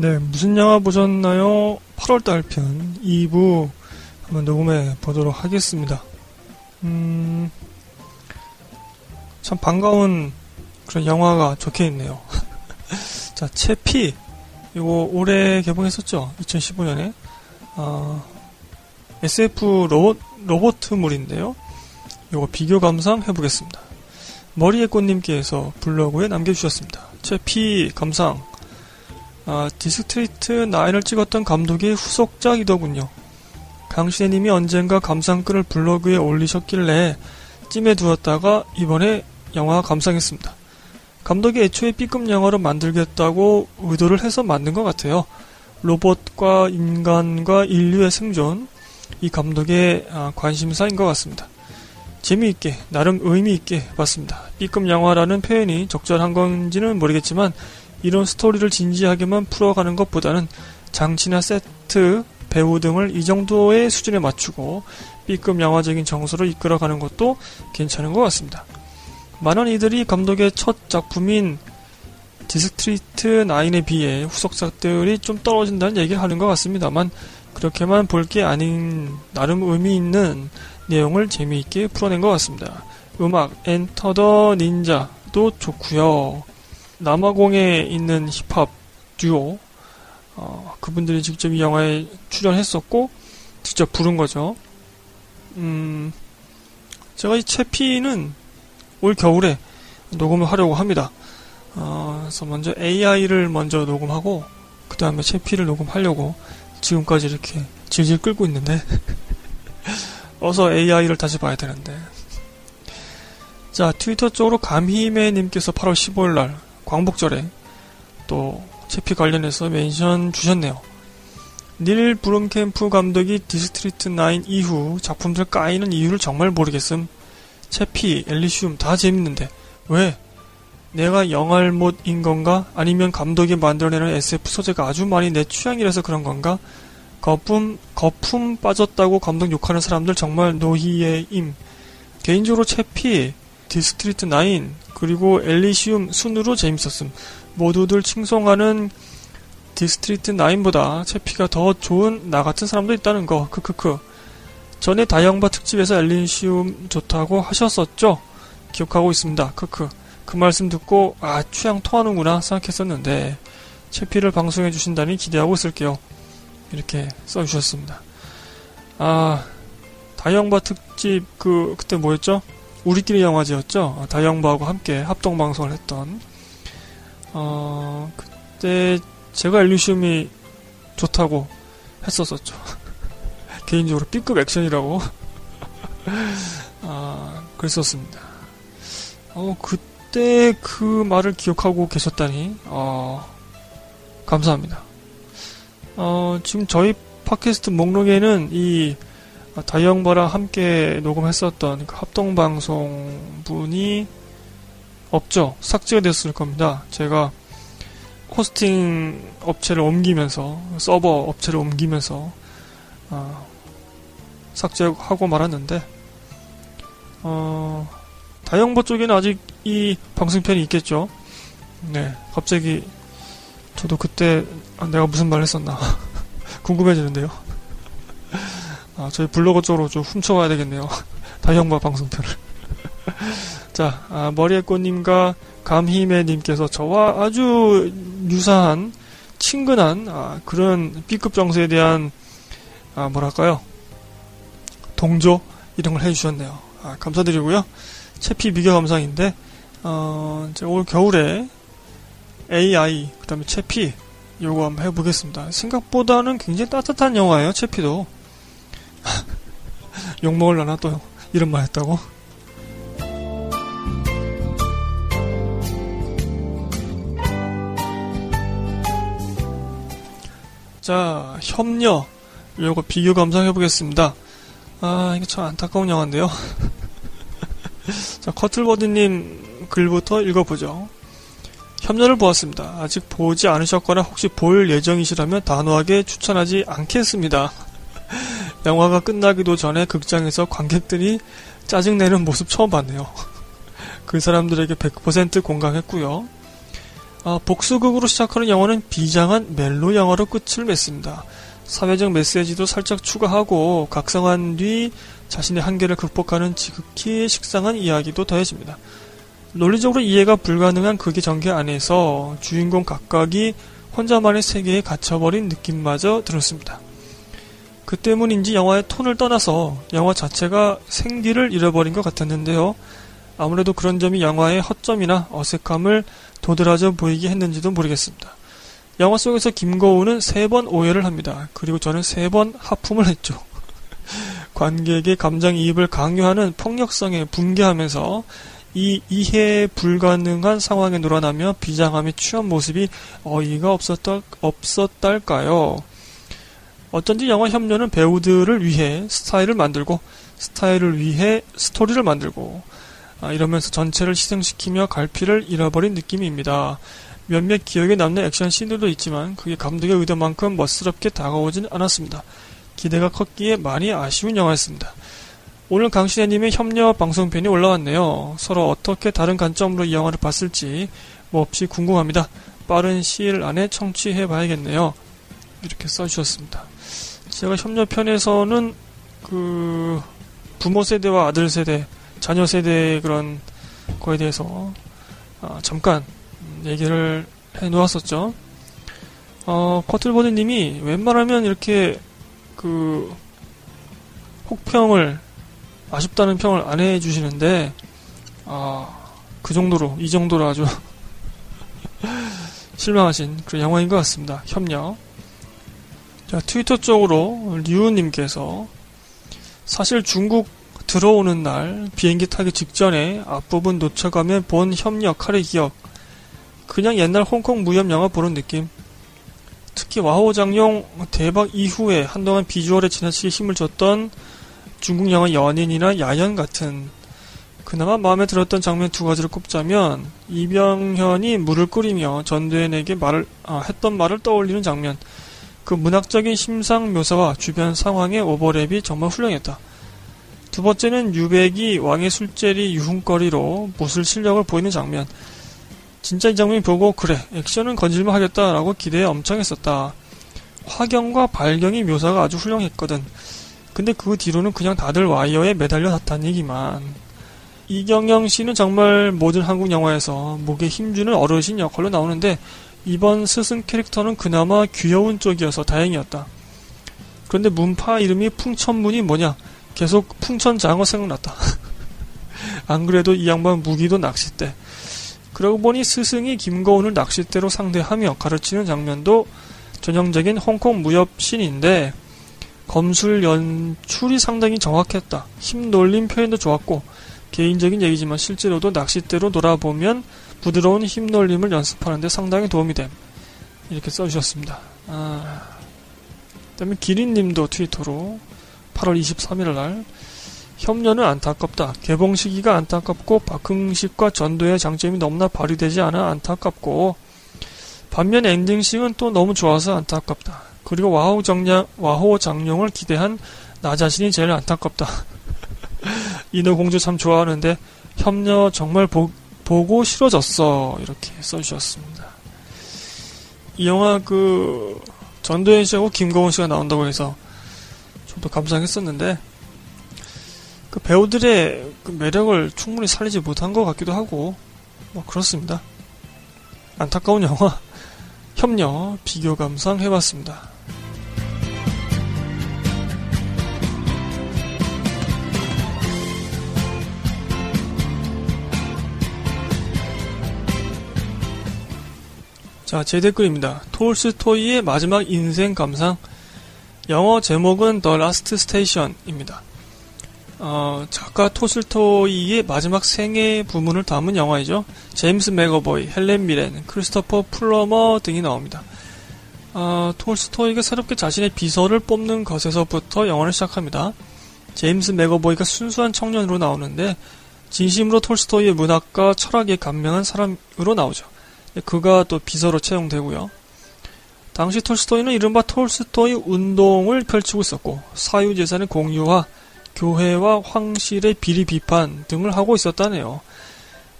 네, 무슨 영화 보셨나요? 8월달 편 2부 한번 녹음해 보도록 하겠습니다. 음, 참 반가운 그런 영화가 적혀 있네요. 자, 채피. 이거 올해 개봉했었죠? 2015년에. 어, SF 로봇, 로봇물인데요. 이거 비교 감상 해보겠습니다. 머리의 꽃님께서 블로그에 남겨주셨습니다. 채피 감상. 아, 디스트릭트 9을 찍었던 감독의 후속작이더군요. 강신혜님이 언젠가 감상글을 블로그에 올리셨길래 찜에 두었다가 이번에 영화 감상했습니다. 감독이 애초에 B급 영화로 만들겠다고 의도를 해서 만든 것 같아요. 로봇과 인간과 인류의 생존, 이 감독의 아, 관심사인 것 같습니다. 재미있게, 나름 의미있게 봤습니다. B급 영화라는 표현이 적절한 건지는 모르겠지만, 이런 스토리를 진지하게만 풀어가는 것보다는 장치나 세트, 배우 등을 이 정도의 수준에 맞추고 B급 영화적인 정서로 이끌어가는 것도 괜찮은 것 같습니다. 많은 이들이 감독의 첫 작품인 디스트릭트 9에 비해 후속작들이 좀 떨어진다는 얘기를 하는 것 같습니다만 그렇게만 볼 게 아닌 나름 의미 있는 내용을 재미있게 풀어낸 것 같습니다. 음악 엔터 더 닌자도 좋고요. 남아공에 있는 힙합 듀오 어, 그분들이 직접 이 영화에 출연했었고 직접 부른 거죠. 음, 제가 이 채피는 올 겨울에 녹음을 하려고 합니다. 어, 그래서 먼저 AI를 먼저 녹음하고 그 다음에 채피를 녹음하려고 지금까지 이렇게 질질 끌고 있는데 어서 AI를 다시 봐야 되는데 자 트위터 쪽으로 감히매님께서 8월 15일날 광복절에 또 채피 관련해서 mention 주셨네요. 닐 블롬캠프 감독이 디스트릭트 9 이후 작품들 까이는 이유를 정말 모르겠음. 채피, 엘리시움 다 재밌는데 왜? 내가 영알못인 건가? 아니면 감독이 만들어내는 SF 소재가 아주 많이 내 취향이라서 그런 건가? 거품, 거품 빠졌다고 감독 욕하는 사람들 정말 no 이해임. 개인적으로 채피, 디스트릭트 9, 그리고 엘리시움 순으로 재밌었음. 모두들 칭송하는 디스트릭트 9보다 채피가 더 좋은 나 같은 사람도 있다는 거. 크크크. 전에 다영바 특집에서 엘리시움 좋다고 하셨었죠? 기억하고 있습니다. 크크. 그 말씀 듣고 아 취향 통하는구나 생각했었는데 채피를 방송해 주신다니 기대하고 있을게요. 이렇게 써주셨습니다. 아 다영바 특집 그 그때 뭐였죠? 우리끼리 영화제였죠. 다영바하고 함께 합동 방송을 했던 어 그때 제가 엘리시움이 좋다고 했었었죠. 개인적으로 B급 액션이라고 아 그랬었습니다. 어 그때 그 말을 기억하고 계셨다니 어 감사합니다. 어 지금 저희 팟캐스트 목록에는 이 다이영바랑 함께 녹음했었던 그 합동방송 분이 없죠. 삭제가 됐을 겁니다. 제가 호스팅 업체를 옮기면서 서버 업체를 옮기면서 어, 삭제하고 말았는데 어, 다영버 쪽에는 아직 이 방송편이 있겠죠. 네, 갑자기 저도 그때 아, 내가 무슨 말 했었나 궁금해지는데요. 아, 저희 블로그 쪽으로 좀 훔쳐가야 되겠네요. 다형과 방송편을. 자, 아, 머리의 꽃님과 감히매님께서 저와 아주 유사한, 친근한, 아, 그런 B급 정서에 대한, 아, 뭐랄까요. 동조? 이런 걸 해주셨네요. 아, 감사드리고요. 채피 비교 감상인데, 어, 제가 올 겨울에 AI, 그 다음에 채피, 요거 한번 해보겠습니다. 생각보다는 굉장히 따뜻한 영화예요, 채피도. 욕먹을라나 또 이런 말 했다고? 자, 협녀. 요거 비교 감상해보겠습니다. 아, 이게 참 안타까운 영화인데요. 자, 커틀버드님 글부터 읽어보죠. 협녀를 보았습니다. 아직 보지 않으셨거나 혹시 볼 예정이시라면 단호하게 추천하지 않겠습니다. 영화가 끝나기도 전에 극장에서 관객들이 짜증내는 모습 처음 봤네요. 그 사람들에게 100% 공감했고요. 아, 복수극으로 시작하는 영화는 비장한 멜로 영화로 끝을 맺습니다. 사회적 메시지도 살짝 추가하고 각성한 뒤 자신의 한계를 극복하는 지극히 식상한 이야기도 더해집니다. 논리적으로 이해가 불가능한 극의 전개 안에서 주인공 각각이 혼자만의 세계에 갇혀버린 느낌마저 들었습니다. 그 때문인지 영화의 톤을 떠나서 영화 자체가 생기를 잃어버린 것 같았는데요. 아무래도 그런 점이 영화의 허점이나 어색함을 도드라져 보이게 했는지도 모르겠습니다. 영화 속에서 김거우는 세 번 오해를 합니다. 그리고 저는 세 번 하품을 했죠. 관객의 감정이입을 강요하는 폭력성에 붕괴하면서 이 이해 불가능한 상황에 놀아나며 비장함에 취한 모습이 어이가 없었다, 없었달까요? 어쩐지 영화 협녀는 배우들을 위해 스타일을 만들고 스타일을 위해 스토리를 만들고 아, 이러면서 전체를 희생시키며 갈피를 잃어버린 느낌입니다. 몇몇 기억에 남는 액션 씬들도 있지만 그게 감독의 의도만큼 멋스럽게 다가오진 않았습니다. 기대가 컸기에 많이 아쉬운 영화였습니다. 오늘 강신혜님의 협력 방송편이 올라왔네요. 서로 어떻게 다른 관점으로 이 영화를 봤을지 몹시 궁금합니다. 빠른 시일 안에 청취해 봐야겠네요. 이렇게 써주셨습니다. 제가 협력편에서는 그 부모 세대와 아들 세대, 자녀 세대 그런 거에 대해서 아, 잠깐 얘기를 해 놓았었죠. 어, 커틀보드님이 웬만하면 이렇게 그 혹평을 아쉽다는 평을 안 해주시는데 아, 그 정도로 이 정도로 아주 실망하신 그런 영화인 것 같습니다. 협력. 자, 트위터 쪽으로 류우님께서 사실 중국 들어오는 날 비행기 타기 직전에 앞부분 놓쳐가면 본 협력 칼의 기억. 그냥 옛날 홍콩 무협 영화 보는 느낌. 특히 와호 장룡 대박 이후에 한동안 비주얼에 지나치게 힘을 줬던 중국 영화 연인이나 야연 같은 그나마 마음에 들었던 장면 두 가지를 꼽자면 이병현이 물을 끓이며 전두현에게 말을 아, 했던 말을 떠올리는 장면. 그 문학적인 심상 묘사와 주변 상황의 오버랩이 정말 훌륭했다. 두 번째는 유백이 왕의 술자리 유흥거리로 무술 실력을 보이는 장면. 진짜 이 장면 보고 그래 액션은 건질만 하겠다라고 기대에 엄청 했었다. 화경과 발경의 묘사가 아주 훌륭했거든. 근데 그 뒤로는 그냥 다들 와이어에 매달려 놨다는 얘기만. 이경영 씨는 정말 모든 한국 영화에서 목에 힘주는 어르신 역할로 나오는데 이번 스승 캐릭터는 그나마 귀여운 쪽이어서 다행이었다. 그런데 문파 이름이 풍천문이 뭐냐? 계속 풍천장어 생각났다. 안 그래도 이 양반 무기도 낚싯대. 그러고 보니 스승이 김거운을 낚싯대로 상대하며 가르치는 장면도 전형적인 홍콩 무협 신인데 검술 연출이 상당히 정확했다. 힘 놀림 표현도 좋았고 개인적인 얘기지만 실제로도 낚싯대로 놀아보면 부드러운 힘놀림을 연습하는데 상당히 도움이 됨. 이렇게 써주셨습니다. 아, 그 다음에 기린님도 트위터로 8월 23일 날 협녀는 안타깝다. 개봉 시기가 안타깝고 박흥식과 전도의 장점이 너무나 발휘되지 않아 안타깝고 반면 엔딩식은 또 너무 좋아서 안타깝다. 그리고 와호 정량, 와호 장룡을 기대한 나 자신이 제일 안타깝다. 인어공주 참 좋아하는데 협녀 정말 보, 보고 싫어졌어. 이렇게 써주셨습니다. 이 영화 그 전도연 씨하고 김거원 씨가 나온다고 해서 저도 감상했었는데 그 배우들의 그 매력을 충분히 살리지 못한 것 같기도 하고 뭐 그렇습니다. 안타까운 영화 협녀 비교 감상 해봤습니다. 자, 제 댓글입니다. 톨스토이의 마지막 인생 감상. 영어 제목은 The Last Station입니다. 어, 작가 톨스토이의 마지막 생애 부분을 담은 영화이죠. 제임스 맥어보이, 헬렌 미렌, 크리스토퍼 플러머 등이 나옵니다. 어, 톨스토이가 새롭게 자신의 비서를 뽑는 것에서부터 영화를 시작합니다. 제임스 맥어보이가 순수한 청년으로 나오는데 진심으로 톨스토이의 문학과 철학에 감명한 사람으로 나오죠. 그가 또 비서로 채용되고요. 당시 톨스토이는 이른바 톨스토이 운동을 펼치고 있었고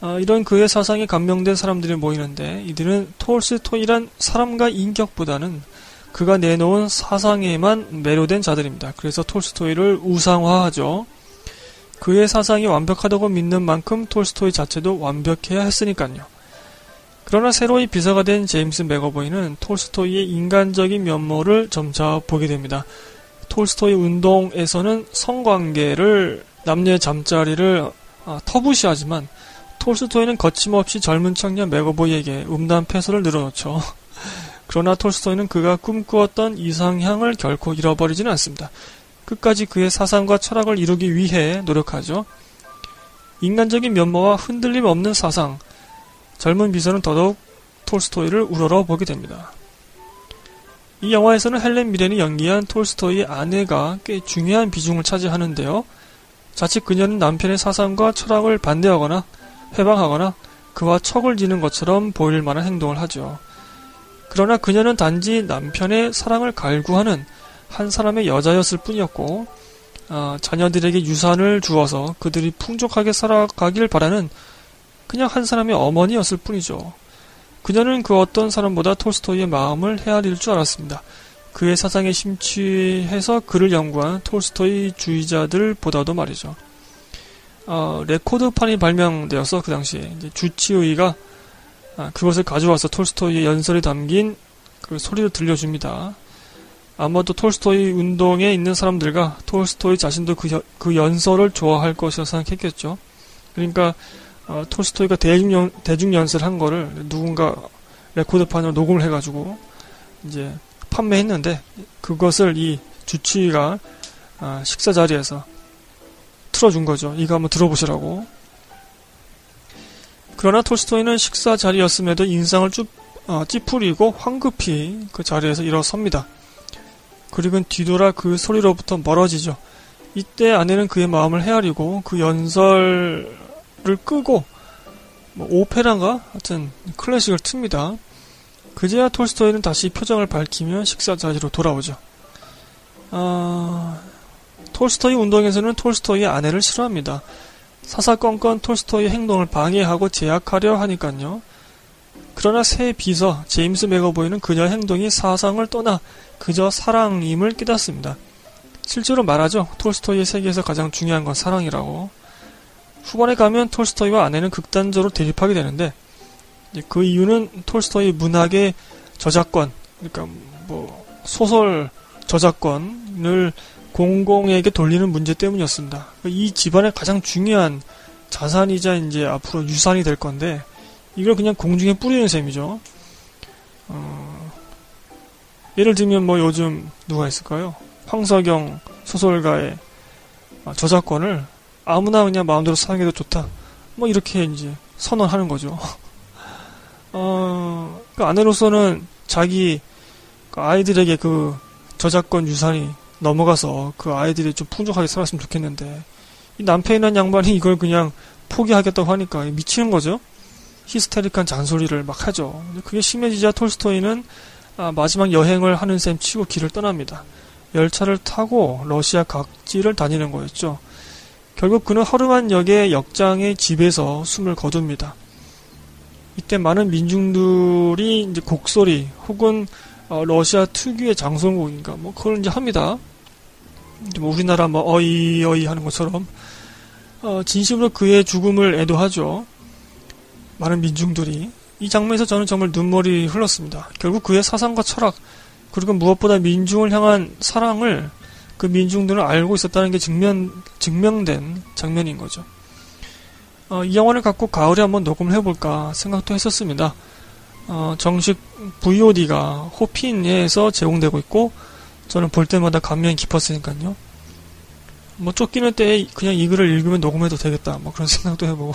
어, 이런 그의 사상에 감명된 사람들이 모이는데 이들은 톨스토이란 사람과 인격보다는 그가 내놓은 사상에만 매료된 자들입니다. 그래서 톨스토이를 우상화하죠. 그의 사상이 완벽하다고 믿는 만큼 톨스토이 자체도 완벽해야 했으니까요. 그러나 새로이 비서가 된 제임스 맥어보이는 톨스토이의 인간적인 면모를 점차 보게 됩니다. 톨스토이 운동에서는 성관계를 남녀의 잠자리를 아, 터부시하지만 톨스토이는 거침없이 젊은 청년 맥어보이에게 음란 패소를 늘어놓죠. 그러나 톨스토이는 그가 꿈꾸었던 이상향을 결코 잃어버리지는 않습니다. 끝까지 그의 사상과 철학을 이루기 위해 노력하죠. 인간적인 면모와 흔들림 없는 사상, 젊은 비서는 더더욱 톨스토이를 우러러 보게 됩니다. 이 영화에서는 헬렌 미렌이 연기한 톨스토이의 아내가 꽤 중요한 비중을 차지하는데요. 자칫 그녀는 남편의 사상과 철학을 반대하거나 회방하거나 그와 척을 지는 것처럼 보일 만한 행동을 하죠. 그러나 그녀는 단지 남편의 사랑을 갈구하는 한 사람의 여자였을 뿐이었고, 어, 자녀들에게 유산을 주어서 그들이 풍족하게 살아가길 바라는 그냥 한 사람의 어머니였을 뿐이죠. 그녀는 그 어떤 사람보다 톨스토이의 마음을 헤아릴 줄 알았습니다. 그의 사상에 심취해서 그를 연구한 톨스토이 주의자들보다도 말이죠. 어, 레코드판이 발명되어서 그 당시에 주치의가 아, 그것을 가져와서 톨스토이의 연설이 담긴 그 소리를 들려줍니다. 아마도 톨스토이 운동에 있는 사람들과 톨스토이 자신도 그, 여, 그 연설을 좋아할 것이라 생각했겠죠. 그러니까 어, 톨스토이가 대중, 대중 연설 한 거를 누군가 레코드판으로 녹음을 해가지고 이제 판매했는데 그것을 이 주치의가 아, 식사 자리에서 틀어준 거죠. 이거 한번 들어보시라고. 그러나 톨스토이는 식사 자리였음에도 인상을 쭉 어, 찌푸리고 황급히 그 자리에서 일어섭니다. 그리고 뒤돌아 그 소리로부터 멀어지죠. 이때 아내는 그의 마음을 헤아리고 그 연설 을 끄고 뭐 오페라인가 하여튼 클래식을 틉니다. 그제야 톨스토이는 다시 표정을 밝히며 식사 자리로 돌아오죠. 아, 톨스토이 운동에서는 톨스토이의 아내를 싫어합니다. 사사건건 톨스토이의 행동을 방해하고 제약하려 하니까요. 그러나 새 비서 제임스 맥어보이는 그녀 행동이 사상을 떠나 그저 사랑임을 깨닫습니다. 실제로 말하죠. 톨스토이의 세계에서 가장 중요한 건 사랑이라고. 후반에 가면 톨스토이와 아내는 극단적으로 대립하게 되는데 그 이유는 톨스토이 문학의 저작권, 그러니까 뭐 소설 저작권을 공공에게 돌리는 문제 때문이었습니다. 이 집안의 가장 중요한 자산이자 이제 앞으로 유산이 될 건데 이걸 그냥 공중에 뿌리는 셈이죠. 어, 예를 들면 뭐 요즘 누가 있을까요? 황석영 소설가의 저작권을 아무나 그냥 마음대로 사용해도 좋다. 뭐 이렇게 이제 선언하는 거죠. 어, 그 아내로서는 자기 그 아이들에게 그 저작권 유산이 넘어가서 그 아이들이 좀 풍족하게 살았으면 좋겠는데 이 남편이란 양반이 이걸 그냥 포기하겠다고 하니까 미치는 거죠. 히스테릭한 잔소리를 막 하죠. 그게 심해지자 톨스토이는 아, 마지막 여행을 하는 셈 치고 길을 떠납니다. 열차를 타고 러시아 각지를 다니는 거였죠. 결국 그는 허름한 역의 역장의 집에서 숨을 거둡니다. 이때 많은 민중들이 이제 곡소리 혹은 어, 러시아 특유의 장성곡인가 뭐 그걸 이제 합니다. 뭐 우리나라 뭐 어이 어이 하는 것처럼 어, 진심으로 그의 죽음을 애도하죠. 많은 민중들이 이 장면에서 저는 정말 눈물이 흘렀습니다. 결국 그의 사상과 철학 그리고 무엇보다 민중을 향한 사랑을 그 민중들은 알고 있었다는 게 증명 증명된 장면인 거죠. 어, 이 영화를 갖고 가을에 한번 녹음을 해볼까 생각도 했었습니다. 어, 정식 VOD가 호핀에서 제공되고 있고 저는 볼 때마다 감명이 깊었으니까요. 뭐 쫓기는 때에 그냥 이 글을 읽으면 녹음해도 되겠다. 뭐 그런 생각도 해보고.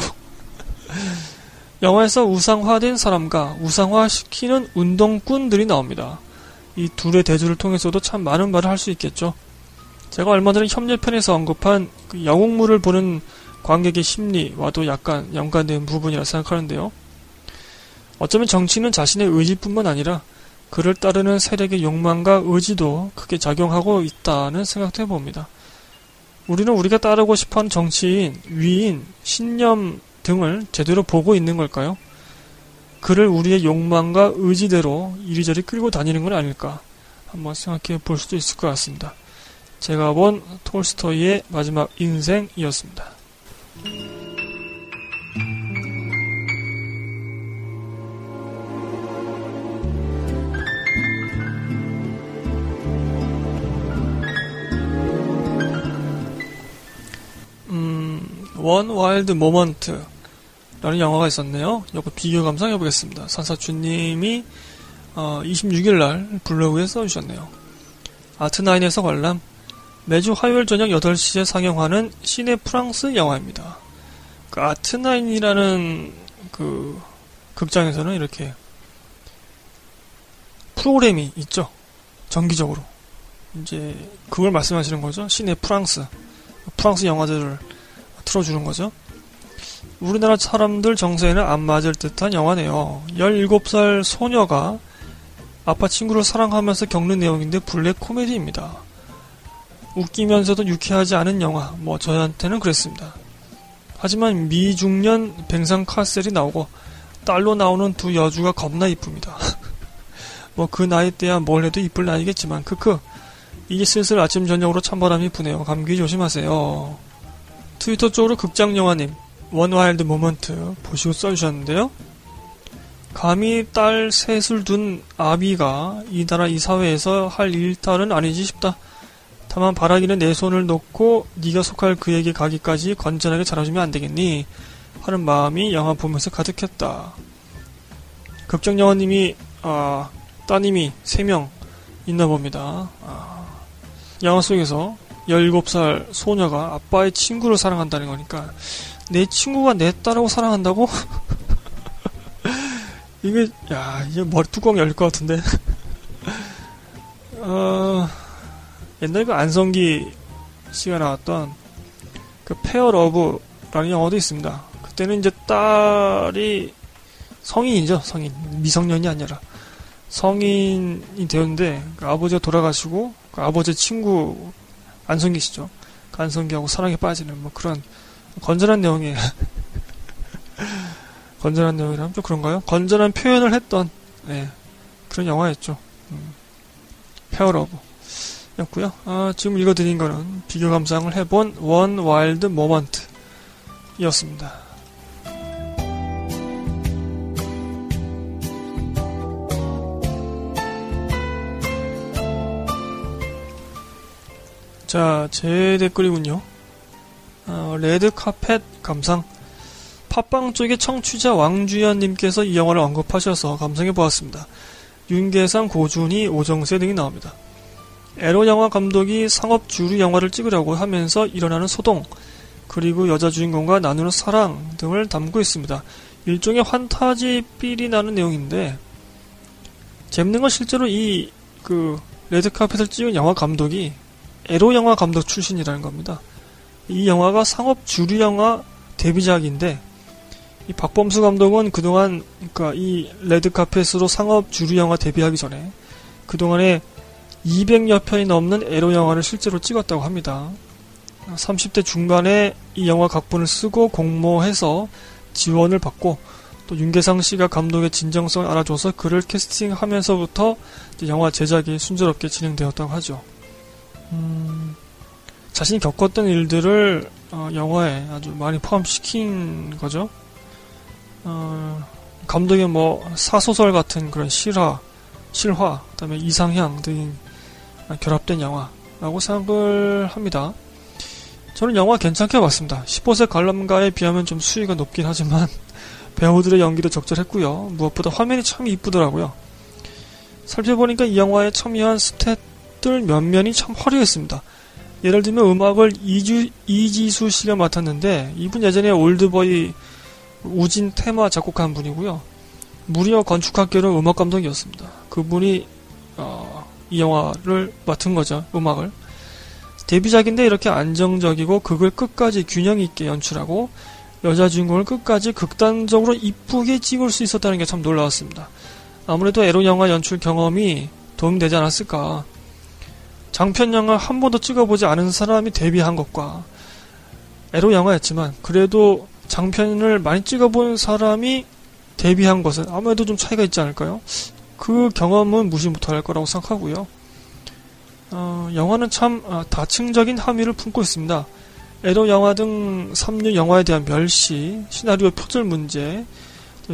영화에서 우상화된 사람과 우상화시키는 운동꾼들이 나옵니다. 이 둘의 대조를 통해서도 참 많은 말을 할 수 있겠죠. 제가 얼마 전에 협례편에서 언급한 그 영웅물을 보는 관객의 심리와도 약간 연관된 부분이라 생각하는데요. 어쩌면 정치는 자신의 의지뿐만 아니라 그를 따르는 세력의 욕망과 의지도 크게 작용하고 있다는 생각도 해봅니다. 우리는 우리가 따르고 싶어하는 정치인, 위인, 신념 등을 제대로 보고 있는 걸까요? 그를 우리의 욕망과 의지대로 이리저리 끌고 다니는 건 아닐까 한번 생각해 볼 수도 있을 것 같습니다. 제가 본 톨스토이의 마지막 인생이었습니다. 음, 원 와일드 모먼트 라는 영화가 있었네요. 이거 비교 감상해 보겠습니다. 산사춘님이 어, 26일 날 블로그에 써주셨네요. 아트나인에서 관람 매주 화요일 저녁 8시에 상영하는 시네 프랑스 영화입니다. 그 아트나인이라는 그 극장에서는 이렇게 프로그램이 있죠. 정기적으로. 이제 그걸 말씀하시는 거죠. 시네 프랑스. 프랑스 영화들을 틀어주는 거죠. 우리나라 사람들 정서에는 안 맞을 듯한 영화네요. 17살 소녀가 아빠 친구를 사랑하면서 겪는 내용인데 블랙 코미디입니다. 웃기면서도 유쾌하지 않은 영화. 뭐 저한테는 그랬습니다. 하지만 미중년 뱅상 카셀이 나오고 딸로 나오는 두 여주가 겁나 이쁩니다. 뭐 그 나이 때야 뭘 해도 이쁠 나이겠지만 크크 이제 슬슬 아침 저녁으로 찬바람이 부네요. 감기 조심하세요. 트위터 쪽으로 극장 영화님 원 와일드 모먼트 보시고 써주셨는데요. 감히 딸 셋을 둔 아비가 이 나라 이 사회에서 할 일탈은 아니지 싶다. 다만 바라기는 내 손을 놓고 네가 속할 그에게 가기까지 건전하게 자라주면 안 되겠니? 하는 마음이 영화 보면서 가득했다. 극장 영화님이 아, 따님이 3명 있나 봅니다. 아, 영화 속에서 17살 소녀가 아빠의 친구를 사랑한다는 거니까 내 친구가 내 딸하고 사랑한다고? 이게 야 이게 머리 뚜껑 열릴 것 같은데 어, 옛날에 그 안성기 씨가 나왔던 그 페어 러브라는 영화도 있습니다. 그때는 이제 딸이 성인이죠 성인 미성년이 아니라 성인이 되었는데 그 아버지가 돌아가시고 그 아버지 친구 안성기 씨죠. 그 안성기하고 사랑에 빠지는 뭐 그런 건전한 내용이에요. 건전한 내용이라면 좀 그런가요? 건전한 표현을 했던 네, 그런 영화였죠. 음, 페어러브 였고요. 아, 지금 읽어드린 거는 비교 감상을 해본 원 와일드 모먼트 이었습니다. 자, 제 댓글이군요. 어, 레드 카펫 감상. 팟빵 쪽의 청취자 왕주연님께서 이 영화를 언급하셔서 감상해 보았습니다. 윤계상, 고준희, 오정세 등이 나옵니다. 에로 영화 감독이 상업 주류 영화를 찍으려고 하면서 일어나는 소동, 그리고 여자 주인공과 나누는 사랑 등을 담고 있습니다. 일종의 환타지 삘이 나는 내용인데, 재밌는 건 실제로 이, 그, 레드카펫을 찍은 영화 감독이 에로 영화 감독 출신이라는 겁니다. 이 영화가 상업 주류 영화 데뷔작인데 이 박범수 감독은 그동안 그러니까 이 레드카펫으로 상업 주류 영화 데뷔하기 전에 그동안에 200여 편이 넘는 에로 영화를 실제로 찍었다고 합니다. 30대 중반에 이 영화 각본을 쓰고 공모해서 지원을 받고 또 윤계상 씨가 감독의 진정성을 알아줘서 그를 캐스팅하면서부터 영화 제작이 순조롭게 진행되었다고 하죠. 음, 자신이 겪었던 일들을 어, 영화에 아주 많이 포함시킨 거죠. 어, 감독의 뭐 사소설 같은 그런 실화, 실화, 그다음에 이상향 등이 결합된 영화라고 생각을 합니다. 저는 영화 괜찮게 봤습니다. 15세 관람가에 비하면 좀 수위가 높긴 하지만 배우들의 연기도 적절했고요. 무엇보다 화면이 참 이쁘더라고요. 살펴보니까 이 영화에 참여한 스태프들 몇 면이 참 화려했습니다. 예를 들면 음악을 이주, 이지수 씨가 맡았는데 이분 예전에 올드보이 우진 테마 작곡한 분이고요. 무려 건축학계로 음악 감독이었습니다. 그분이 어, 이 영화를 맡은 거죠. 음악을. 데뷔작인데 이렇게 안정적이고 극을 끝까지 균형 있게 연출하고 여자 주인공을 끝까지 극단적으로 이쁘게 찍을 수 있었다는 게 참 놀라웠습니다. 아무래도 에로 영화 연출 경험이 도움되지 않았을까. 장편 영화 한 번도 찍어보지 않은 사람이 데뷔한 것과 에로 영화였지만 그래도 장편을 많이 찍어본 사람이 데뷔한 것은 아무래도 좀 차이가 있지 않을까요? 그 경험은 무시 못할 거라고 생각하고요. 어, 영화는 참 아, 다층적인 함의를 품고 있습니다. 에로 영화 등 3류 영화에 대한 멸시, 시나리오 표절 문제,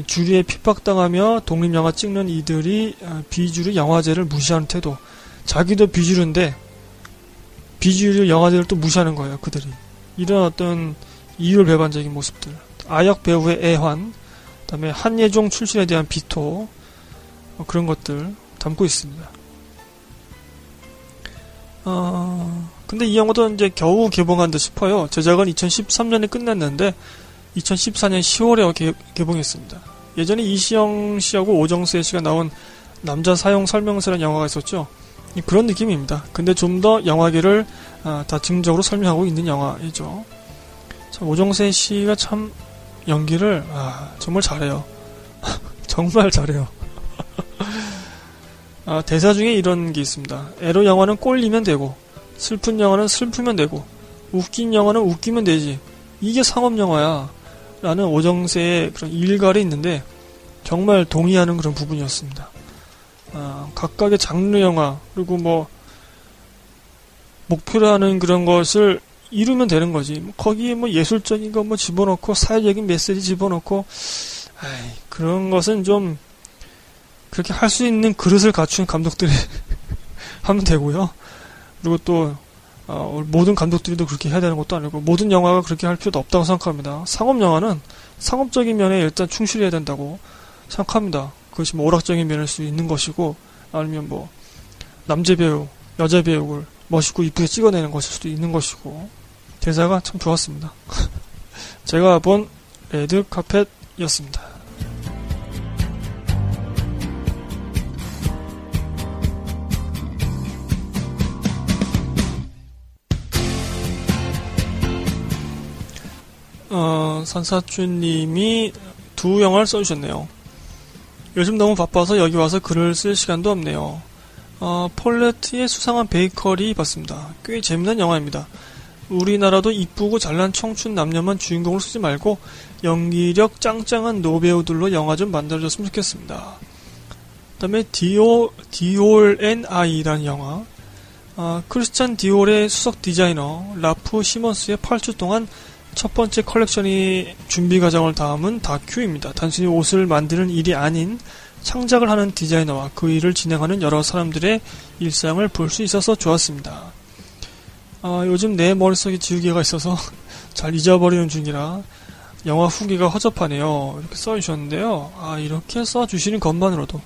주류에 핍박당하며 독립영화 찍는 이들이 아, 비주류 영화제를 무시하는 태도. 자기도 비주류인데 비주류 영화제를 또 무시하는 거예요, 그들이. 이런 어떤 이율 배반적인 모습들. 아역 배우의 애환, 그다음에 한예종 출신에 대한 비토, 뭐 그런 것들 담고 있습니다. 어, 근데 이 영화도 이제 겨우 개봉한 듯 싶어요. 제작은 2013년에 끝났는데 2014년 10월에 개, 개봉했습니다. 예전에 이시영 씨하고 오정세 씨가 나온 남자 사용 설명서라는 영화가 있었죠. 그런 느낌입니다. 근데 좀 더 영화계를 아, 다층적으로 설명하고 있는 영화이죠. 참 오정세 씨가 참 연기를 아, 정말 잘해요. 정말 잘해요. 아, 대사 중에 이런 게 있습니다. 에로 영화는 꼴리면 되고, 슬픈 영화는 슬프면 되고, 웃긴 영화는 웃기면 되지. 이게 상업 영화야. 라는 오정세의 그런 일갈이 있는데, 정말 동의하는 그런 부분이었습니다. 아, 각각의 장르 영화, 그리고 뭐, 목표로 하는 그런 것을 이루면 되는 거지. 거기에 뭐 예술적인 거 뭐 집어넣고, 사회적인 메시지 집어넣고, 아이, 그런 것은 좀, 그렇게 할 수 있는 그릇을 갖춘 감독들이 하면 되고요. 그리고 또 어, 모든 감독들이도 그렇게 해야 되는 것도 아니고 모든 영화가 그렇게 할 필요도 없다고 생각합니다. 상업 영화는 상업적인 면에 일단 충실해야 된다고 생각합니다. 그것이 뭐 오락적인 면일 수 있는 것이고 아니면 뭐 남자 배우, 여자 배우를 멋있고 이쁘게 찍어내는 것일 수도 있는 것이고 대사가 참 좋았습니다. 제가 본 레드 카펫이었습니다. 어, 산사춘님이 두 영화를 써주셨네요. 요즘 너무 바빠서 여기 와서 글을 쓸 시간도 없네요. 어, 폴레트의 수상한 베이커리 봤습니다. 꽤 재미난 영화입니다. 우리나라도 이쁘고 잘난 청춘 남녀만 주인공을 쓰지 말고 연기력 짱짱한 노배우들로 영화 좀 만들어줬으면 좋겠습니다. 그 다음에 디올, 디올 앤 아이라는 영화. 어, 크리스찬 디올의 수석 디자이너 라프 시먼스의 8주 동안 첫 번째 컬렉션이 준비 과정을 담은 다큐입니다. 단순히 옷을 만드는 일이 아닌 창작을 하는 디자이너와 그 일을 진행하는 여러 사람들의 일상을 볼 수 있어서 좋았습니다. 아, 요즘 내 머릿속에 지우개가 있어서 잘 잊어버리는 중이라 영화 후기가 허접하네요. 이렇게 써주셨는데요. 아, 이렇게 써주시는 것만으로도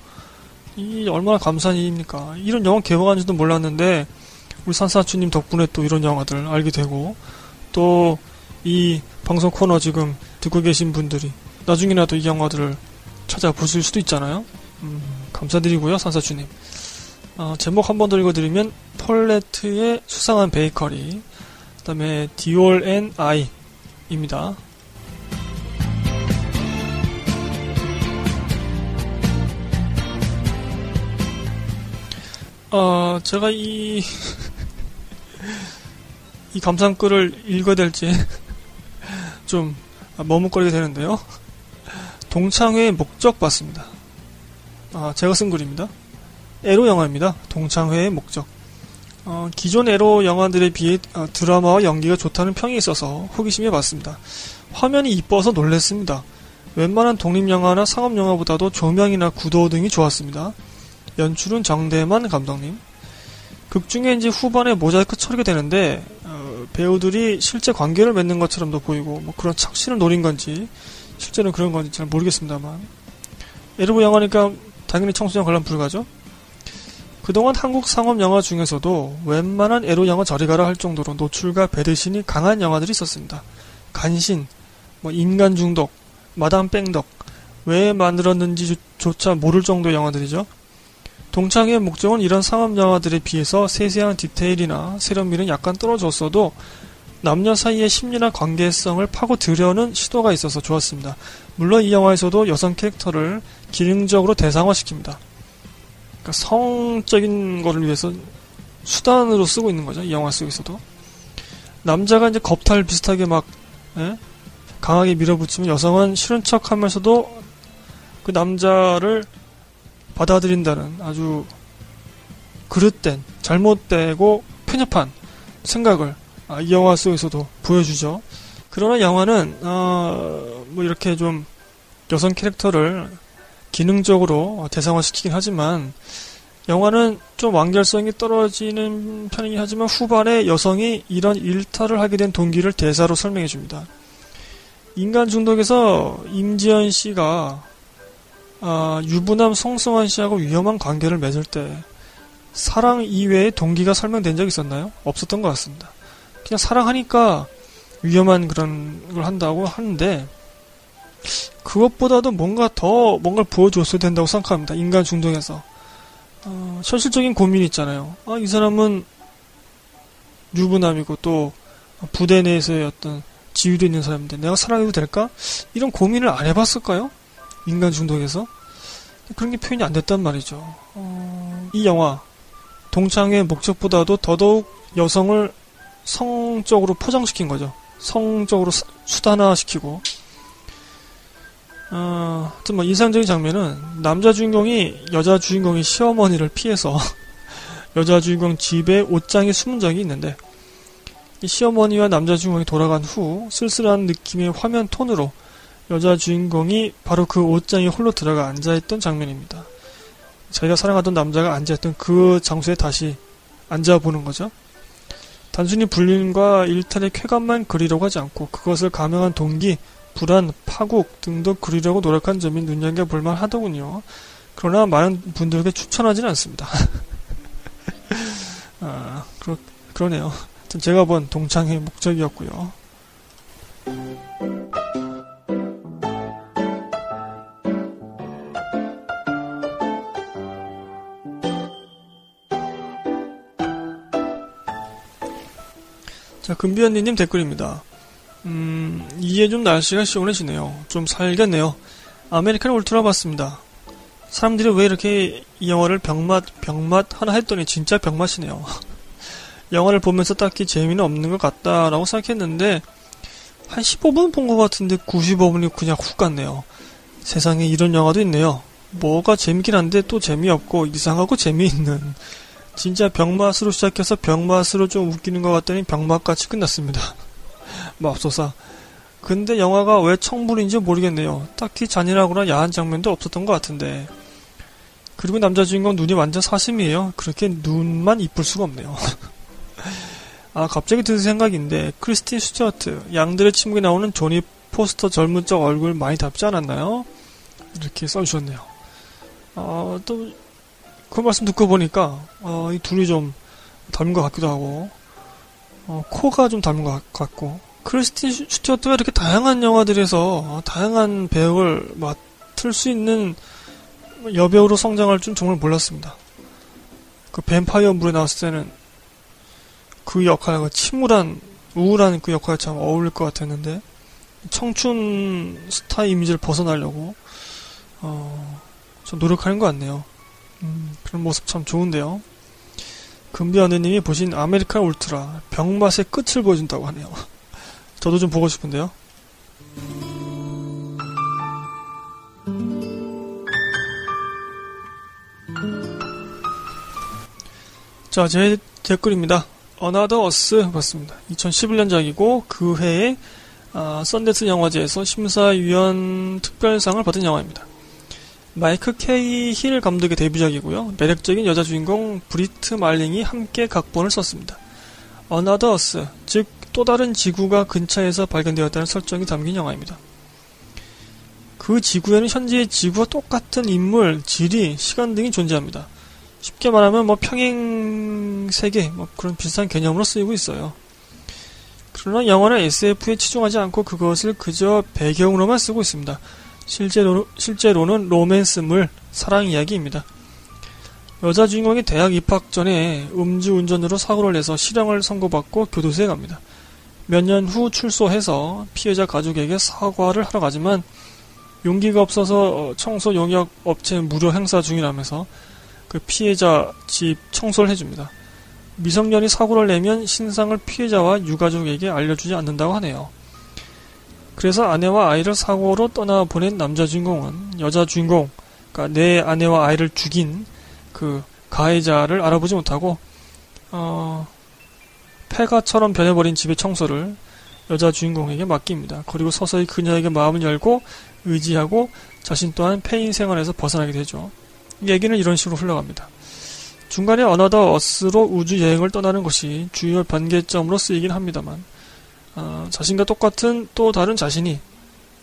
이 얼마나 감사한 일입니까? 이런 영화 개봉한지도 몰랐는데 우리 산사춘님 덕분에 또 이런 영화들 알게 되고 또 이 방송 코너 지금 듣고 계신 분들이 나중에라도 이 영화들을 찾아보실 수도 있잖아요. 음, 감사드리고요, 산사춘님. 어, 제목 한 번 더 읽어드리면 폴레트의 수상한 베이커리, 그 다음에 디올 앤 아이입니다. 어, 제가 이, 이 감상글을 읽어야 될지 좀 머뭇거리게 되는데요. 동창회의 목적 봤습니다. 아, 제가 쓴 글입니다. 에로 영화입니다. 동창회의 목적. 어, 기존 에로 영화들에 비해 어, 드라마와 연기가 좋다는 평이 있어서 호기심에 봤습니다. 화면이 이뻐서 놀랬습니다. 웬만한 독립영화나 상업영화보다도 조명이나 구도 등이 좋았습니다. 연출은 정대만 감독님. 극 중에 이제 후반에 모자이크 처리가 되는데 배우들이 실제 관계를 맺는 것처럼도 보이고 뭐 그런 착신을 노린 건지 실제는 그런 건지 잘 모르겠습니다만 에르브 영화니까 당연히 청소년 관람 불가죠. 그동안 한국 상업 영화 중에서도 웬만한 에로 영화 저리 가라 할 정도로 노출과 배대신이 강한 영화들이 있었습니다. 간신, 뭐 인간 중독, 마담 뺑덕, 왜 만들었는지조차 모를 정도의 영화들이죠. 동창의 목적은 이런 상업 영화들에 비해서 세세한 디테일이나 세련미는 약간 떨어졌어도 남녀 사이의 심리나 관계성을 파고들려는 시도가 있어서 좋았습니다. 물론 이 영화에서도 여성 캐릭터를 기능적으로 대상화시킵니다. 그러니까 성적인 거를 위해서 수단으로 쓰고 있는 거죠. 이 영화 속에서도. 남자가 이제 겁탈 비슷하게 막, 예? 강하게 밀어붙이면 여성은 싫은 척 하면서도 그 남자를 받아들인다는 아주 그릇된, 잘못되고 편협한 생각을 아, 이 영화 속에서도 보여주죠. 그러나 영화는 어, 뭐 이렇게 좀 여성 캐릭터를 기능적으로 대상화시키긴 하지만 영화는 좀 완결성이 떨어지는 편이긴 하지만 후반에 여성이 이런 일탈을 하게 된 동기를 대사로 설명해 줍니다. 인간 중독에서 임지연 씨가 아, 유부남 송승환 씨하고 위험한 관계를 맺을 때 사랑 이외의 동기가 설명된 적 있었나요? 없었던 것 같습니다. 그냥 사랑하니까 위험한 그런 걸 한다고 하는데 그것보다도 뭔가 더 뭔가를 보여줬어야 된다고 생각합니다. 인간 중독에서. 어, 현실적인 고민이 있잖아요. 아, 이 사람은 유부남이고 또 부대 내에서의 어떤 지위도 있는 사람인데 내가 사랑해도 될까? 이런 고민을 안 해봤을까요? 인간 중독에서? 그런 게 표현이 안 됐단 말이죠. 어, 이 영화 동창의 목적보다도 더더욱 여성을 성적으로 포장시킨 거죠. 성적으로 수단화시키고 어, 뭐 인상적인 장면은 남자 주인공이 여자 주인공이 시어머니를 피해서 여자 주인공 집에 옷장에 숨은 적이 있는데 시어머니와 남자 주인공이 돌아간 후 쓸쓸한 느낌의 화면 톤으로 여자 주인공이 바로 그 옷장에 홀로 들어가 앉아있던 장면입니다. 자기가 사랑하던 남자가 앉아있던 그 장소에 다시 앉아보는 거죠. 단순히 불륜과 일탈의 쾌감만 그리려고 하지 않고 그것을 감행한 동기, 불안, 파국 등도 그리려고 노력한 점이 눈여겨볼만 하더군요. 그러나 많은 분들에게 추천하지는 않습니다. 아, 그러, 그러네요. 제가 본 동창의 목적이었고요. 자, 금비언니님 댓글입니다. 음, 이제 좀 날씨가 시원해지네요. 좀 살겠네요. 아메리칸 울트라 봤습니다. 사람들이 왜 이렇게 이 영화를 병맛, 병맛 하나 했더니 진짜 병맛이네요. 영화를 보면서 딱히 재미는 없는 것 같다라고 생각했는데, 한 15분 본 것 같은데 95분이 그냥 훅 갔네요. 세상에 이런 영화도 있네요. 뭐가 재밌긴 한데 또 재미없고 이상하고 재미있는 진짜 병맛으로 시작해서 병맛으로 좀 웃기는 것 같더니 병맛같이 끝났습니다. 맙소사. 근데 영화가 왜 청불인지 모르겠네요. 딱히 잔인하거나 야한 장면도 없었던 것 같은데. 그리고 남자 주인공 눈이 완전 사슴이에요. 그렇게 눈만 이쁠 수가 없네요. 아, 갑자기 드는 생각인데, 크리스틴 스튜어트, 양들의 침묵에 나오는 조디 포스터 젊을 적 얼굴 많이 닮지 않았나요? 이렇게 써주셨네요. 아, 또, 그 말씀 듣고 보니까 어, 이 둘이 좀 닮은 것 같기도 하고 어, 코가 좀 닮은 것 같고 크리스틴 슈튜어트가 이렇게 다양한 영화들에서 어, 다양한 배역을 맡을 수 있는 여배우로 성장할 줄 정말 몰랐습니다. 그 뱀파이어 물에 나왔을 때는 그 역할과 그 침울한 우울한 그 역할이 참 어울릴 것 같았는데 청춘 스타 이미지를 벗어나려고 어, 좀 노력하는 것 같네요. 음, 그런 모습 참 좋은데요. 금비 언니님이 보신 아메리칸 울트라 병맛의 끝을 보여준다고 하네요. 저도 좀 보고 싶은데요. 자, 제 댓글입니다. 어나더 어스 봤습니다. 2011년작이고 그 해에 아, 선댄스 영화제에서 심사위원 특별상을 받은 영화입니다. 마이크 카힐 감독의 데뷔작이고요. 매력적인 여자 주인공 브리트 말링이 함께 각본을 썼습니다. 어나더 어스, 즉 또 다른 지구가 근처에서 발견되었다는 설정이 담긴 영화입니다. 그 지구에는 현재의 지구와 똑같은 인물, 지리, 시간 등이 존재합니다. 쉽게 말하면 뭐 평행 세계, 뭐 그런 비슷한 개념으로 쓰이고 있어요. 그러나 영화는 SF에 치중하지 않고 그것을 그저 배경으로만 쓰고 있습니다. 실제로, 실제로는 로맨스물 사랑 이야기입니다. 여자 주인공이 대학 입학 전에 음주운전으로 사고를 내서 실형을 선고받고 교도소에 갑니다. 몇 년 후 출소해서 피해자 가족에게 사과를 하러 가지만 용기가 없어서 청소 용역 업체 무료 행사 중이라면서 그 피해자 집 청소를 해줍니다. 미성년이 사고를 내면 신상을 피해자와 유가족에게 알려주지 않는다고 하네요. 그래서 아내와 아이를 사고로 떠나 보낸 남자 주인공은 여자 주인공, 그러니까 내 아내와 아이를 죽인 그 가해자를 알아보지 못하고 어, 폐가처럼 변해버린 집의 청소를 여자 주인공에게 맡깁니다. 그리고 서서히 그녀에게 마음을 열고 의지하고 자신 또한 폐인 생활에서 벗어나게 되죠. 얘기는 이런 식으로 흘러갑니다. 중간에 어나더 어스로 우주 여행을 떠나는 것이 주요 변곡점으로 쓰이긴 합니다만 어, 자신과 똑같은 또 다른 자신이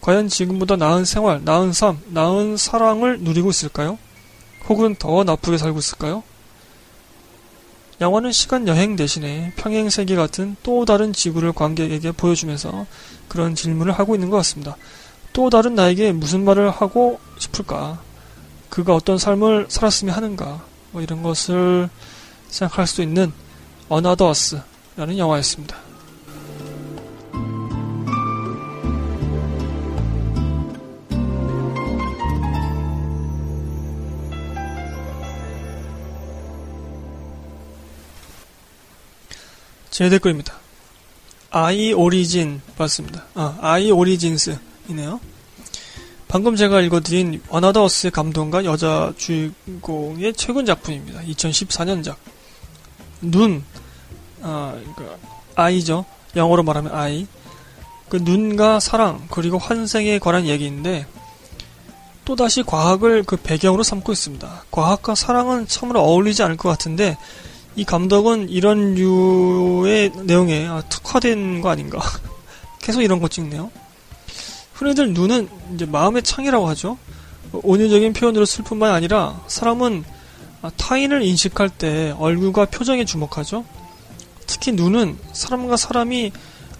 과연 지금보다 나은 생활, 나은 삶, 나은 사랑을 누리고 있을까요? 혹은 더 나쁘게 살고 있을까요? 영화는 시간 여행 대신에 평행 세계 같은 또 다른 지구를 관객에게 보여주면서 그런 질문을 하고 있는 것 같습니다. 또 다른 나에게 무슨 말을 하고 싶을까? 그가 어떤 삶을 살았으면 하는가? 뭐 이런 것을 생각할 수 있는 Us라는 영화였습니다. 제 댓글입니다. 아이 오리진 봤습니다. 아, 아이 오리진스이네요. 방금 제가 읽어드린 원하더어스의 감동과 여자 주인공의 최근 작품입니다. 2014년작. 눈, 아, 그러니까 아이죠. 영어로 말하면 아이. 그 눈과 사랑, 그리고 환생에 관한 얘기인데, 또다시 과학을 그 배경으로 삼고 있습니다. 과학과 사랑은 참으로 어울리지 않을 것 같은데, 이 감독은 이런 류의 내용에 아, 특화된 거 아닌가. 계속 이런 거 찍네요. 흔히들 눈은 이제 마음의 창이라고 하죠. 온유적인 표현으로 쓸 뿐만 아니라 사람은 타인을 인식할 때 얼굴과 표정에 주목하죠. 특히 눈은 사람과 사람이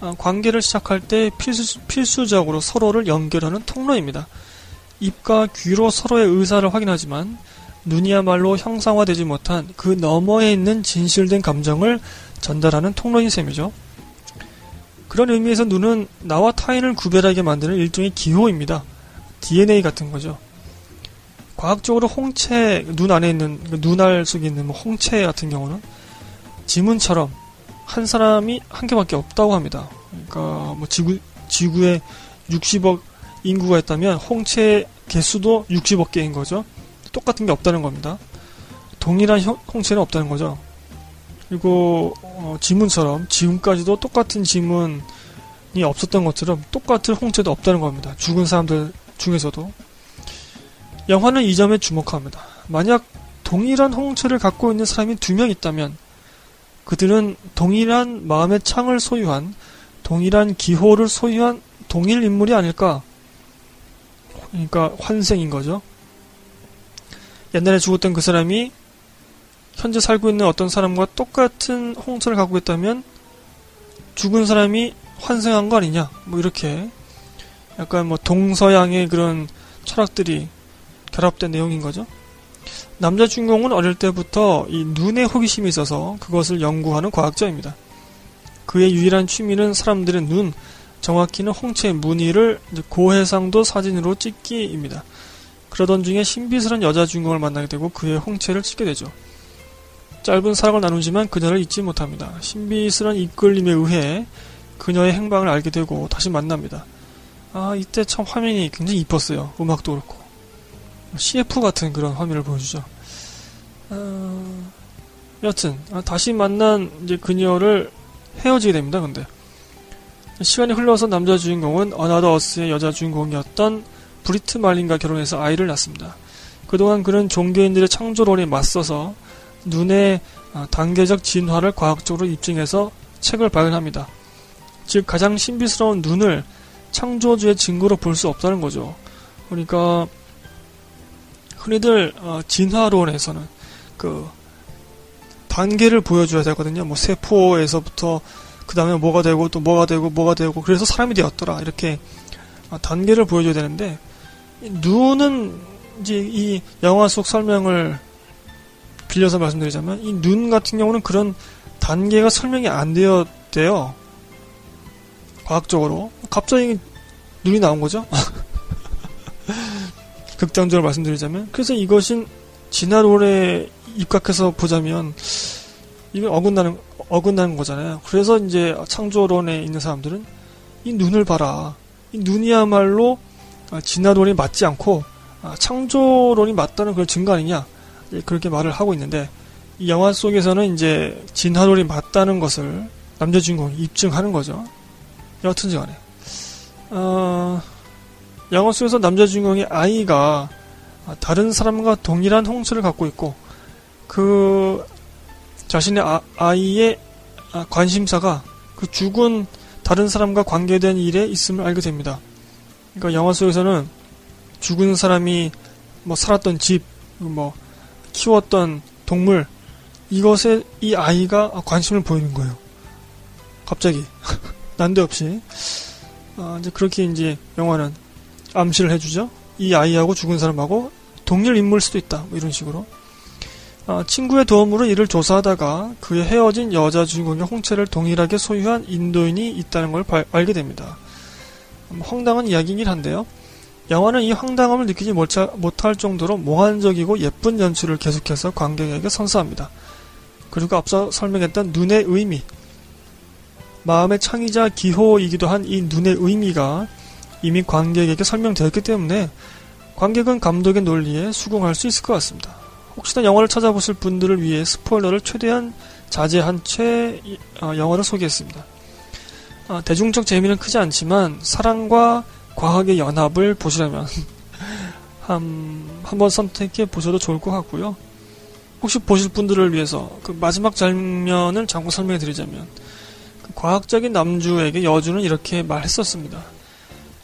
아, 관계를 시작할 때 필수, 필수적으로 서로를 연결하는 통로입니다. 입과 귀로 서로의 의사를 확인하지만 눈이야말로 형상화되지 못한 그 너머에 있는 진실된 감정을 전달하는 통로인 셈이죠. 그런 의미에서 눈은 나와 타인을 구별하게 만드는 일종의 기호입니다. DNA 같은 거죠. 과학적으로 홍채, 눈 안에 있는, 그 눈알 속에 있는 뭐 홍채 같은 경우는 지문처럼 한 사람이 한 개밖에 없다고 합니다. 그러니까 뭐 지구, 지구에 60억 인구가 있다면 홍채 개수도 60억 개인 거죠. 똑같은 게 없다는 겁니다. 동일한 홍채는 없다는 거죠. 그리고 어, 지문처럼 지금까지도 똑같은 지문이 없었던 것처럼 똑같은 홍채도 없다는 겁니다. 죽은 사람들 중에서도 영화는 이 점에 주목합니다. 만약 동일한 홍채를 갖고 있는 사람이 두 명 있다면 그들은 동일한 마음의 창을 소유한 동일한 기호를 소유한 동일 인물이 아닐까? 그러니까 환생인 거죠. 옛날에 죽었던 그 사람이 현재 살고 있는 어떤 사람과 똑같은 홍천을 갖고 있다면 죽은 사람이 환생한 거 아니냐 뭐 이렇게 약간 뭐 동서양의 그런 철학들이 결합된 내용인 거죠. 남자 주인공은 어릴 때부터 이 눈에 호기심이 있어서 그것을 연구하는 과학자입니다. 그의 유일한 취미는 사람들의 눈, 정확히는 홍채 무늬를 고해상도 사진으로 찍기입니다. 그러던 중에 신비스런 여자 주인공을 만나게 되고 그의 홍채를 찍게 되죠. 짧은 사랑을 나누지만 그녀를 잊지 못합니다. 신비스런 이끌림에 의해 그녀의 행방을 알게 되고 다시 만납니다. 아, 이때 참 화면이 굉장히 이뻤어요. 음악도 그렇고. CF 같은 그런 화면을 보여주죠. 어... 여튼, 아, 다시 만난 이제 그녀를 헤어지게 됩니다, 근데. 시간이 흘러서 남자 주인공은 어나더 어스의 여자 주인공이었던 브리트 말링과 결혼해서 아이를 낳습니다. 그동안 그는 종교인들의 창조론에 맞서서 눈의 아, 단계적 진화를 과학적으로 입증해서 책을 발견합니다. 즉 가장 신비스러운 눈을 창조주의 증거로 볼 수 없다는 거죠. 그러니까 흔히들 어, 진화론에서는 그 단계를 보여줘야 되거든요. 뭐 세포에서부터 그 다음에 뭐가 되고 또 뭐가 되고 뭐가 되고 그래서 사람이 되었더라 이렇게 아, 단계를 보여줘야 되는데 눈은 이제 이 영화 속 설명을 빌려서 말씀드리자면 이 눈 같은 경우는 그런 단계가 설명이 안 되었대요. 과학적으로 갑자기 눈이 나온 거죠. 극단적으로 말씀드리자면 그래서 이것은 진화론에 입각해서 보자면 이건 어긋나는 어긋나는 거잖아요. 그래서 이제 창조론에 있는 사람들은 이 눈을 봐라. 이 눈이야말로 아, 진화론이 맞지 않고 아, 창조론이 맞다는 그런 증거 아니냐 예, 그렇게 말을 하고 있는데 이 영화 속에서는 이제 진화론이 맞다는 것을 남자 주인공이 입증하는 거죠. 여튼지 간에 어, 영화 속에서 남자 주인공의 아이가 다른 사람과 동일한 홍수를 갖고 있고 그 자신의 아, 이의 아, 관심사가 그 죽은 다른 사람과 관계된 일에 있음을 알게 됩니다. 그러니까 영화 속에서는 죽은 사람이 뭐 살았던 집, 뭐 키웠던 동물 이것에 이 아이가 관심을 보이는 거예요. 갑자기 난데없이 아, 이제 그렇게 이제 영화는 암시를 해주죠. 이 아이하고 죽은 사람하고 동일 인물일 수도 있다. 뭐 이런 식으로. 아, 친구의 도움으로 이를 조사하다가 그의 헤어진 여자 주인공의 홍채를 동일하게 소유한 인도인이 있다는 걸 발, 알게 됩니다. 음, 황당한 이야기이긴 한데요. 영화는 이 황당함을 느끼지 못할 정도로 몽환적이고 예쁜 연출을 계속해서 관객에게 선사합니다. 그리고 앞서 설명했던 눈의 의미, 마음의 창의자 기호이기도 한 이 눈의 의미가 이미 관객에게 설명되었기 때문에 관객은 감독의 논리에 수긍할 수 있을 것 같습니다. 혹시나 영화를 찾아보실 분들을 위해 스포일러를 최대한 자제한 채 어, 영화를 소개했습니다. 아, 대중적 재미는 크지 않지만 사랑과 과학의 연합을 보시려면 한, 한번 선택해 보셔도 좋을 것 같고요. 혹시 보실 분들을 위해서 그 마지막 장면을 잠깐 설명해 드리자면 그 과학적인 남주에게 여주는 이렇게 말했었습니다.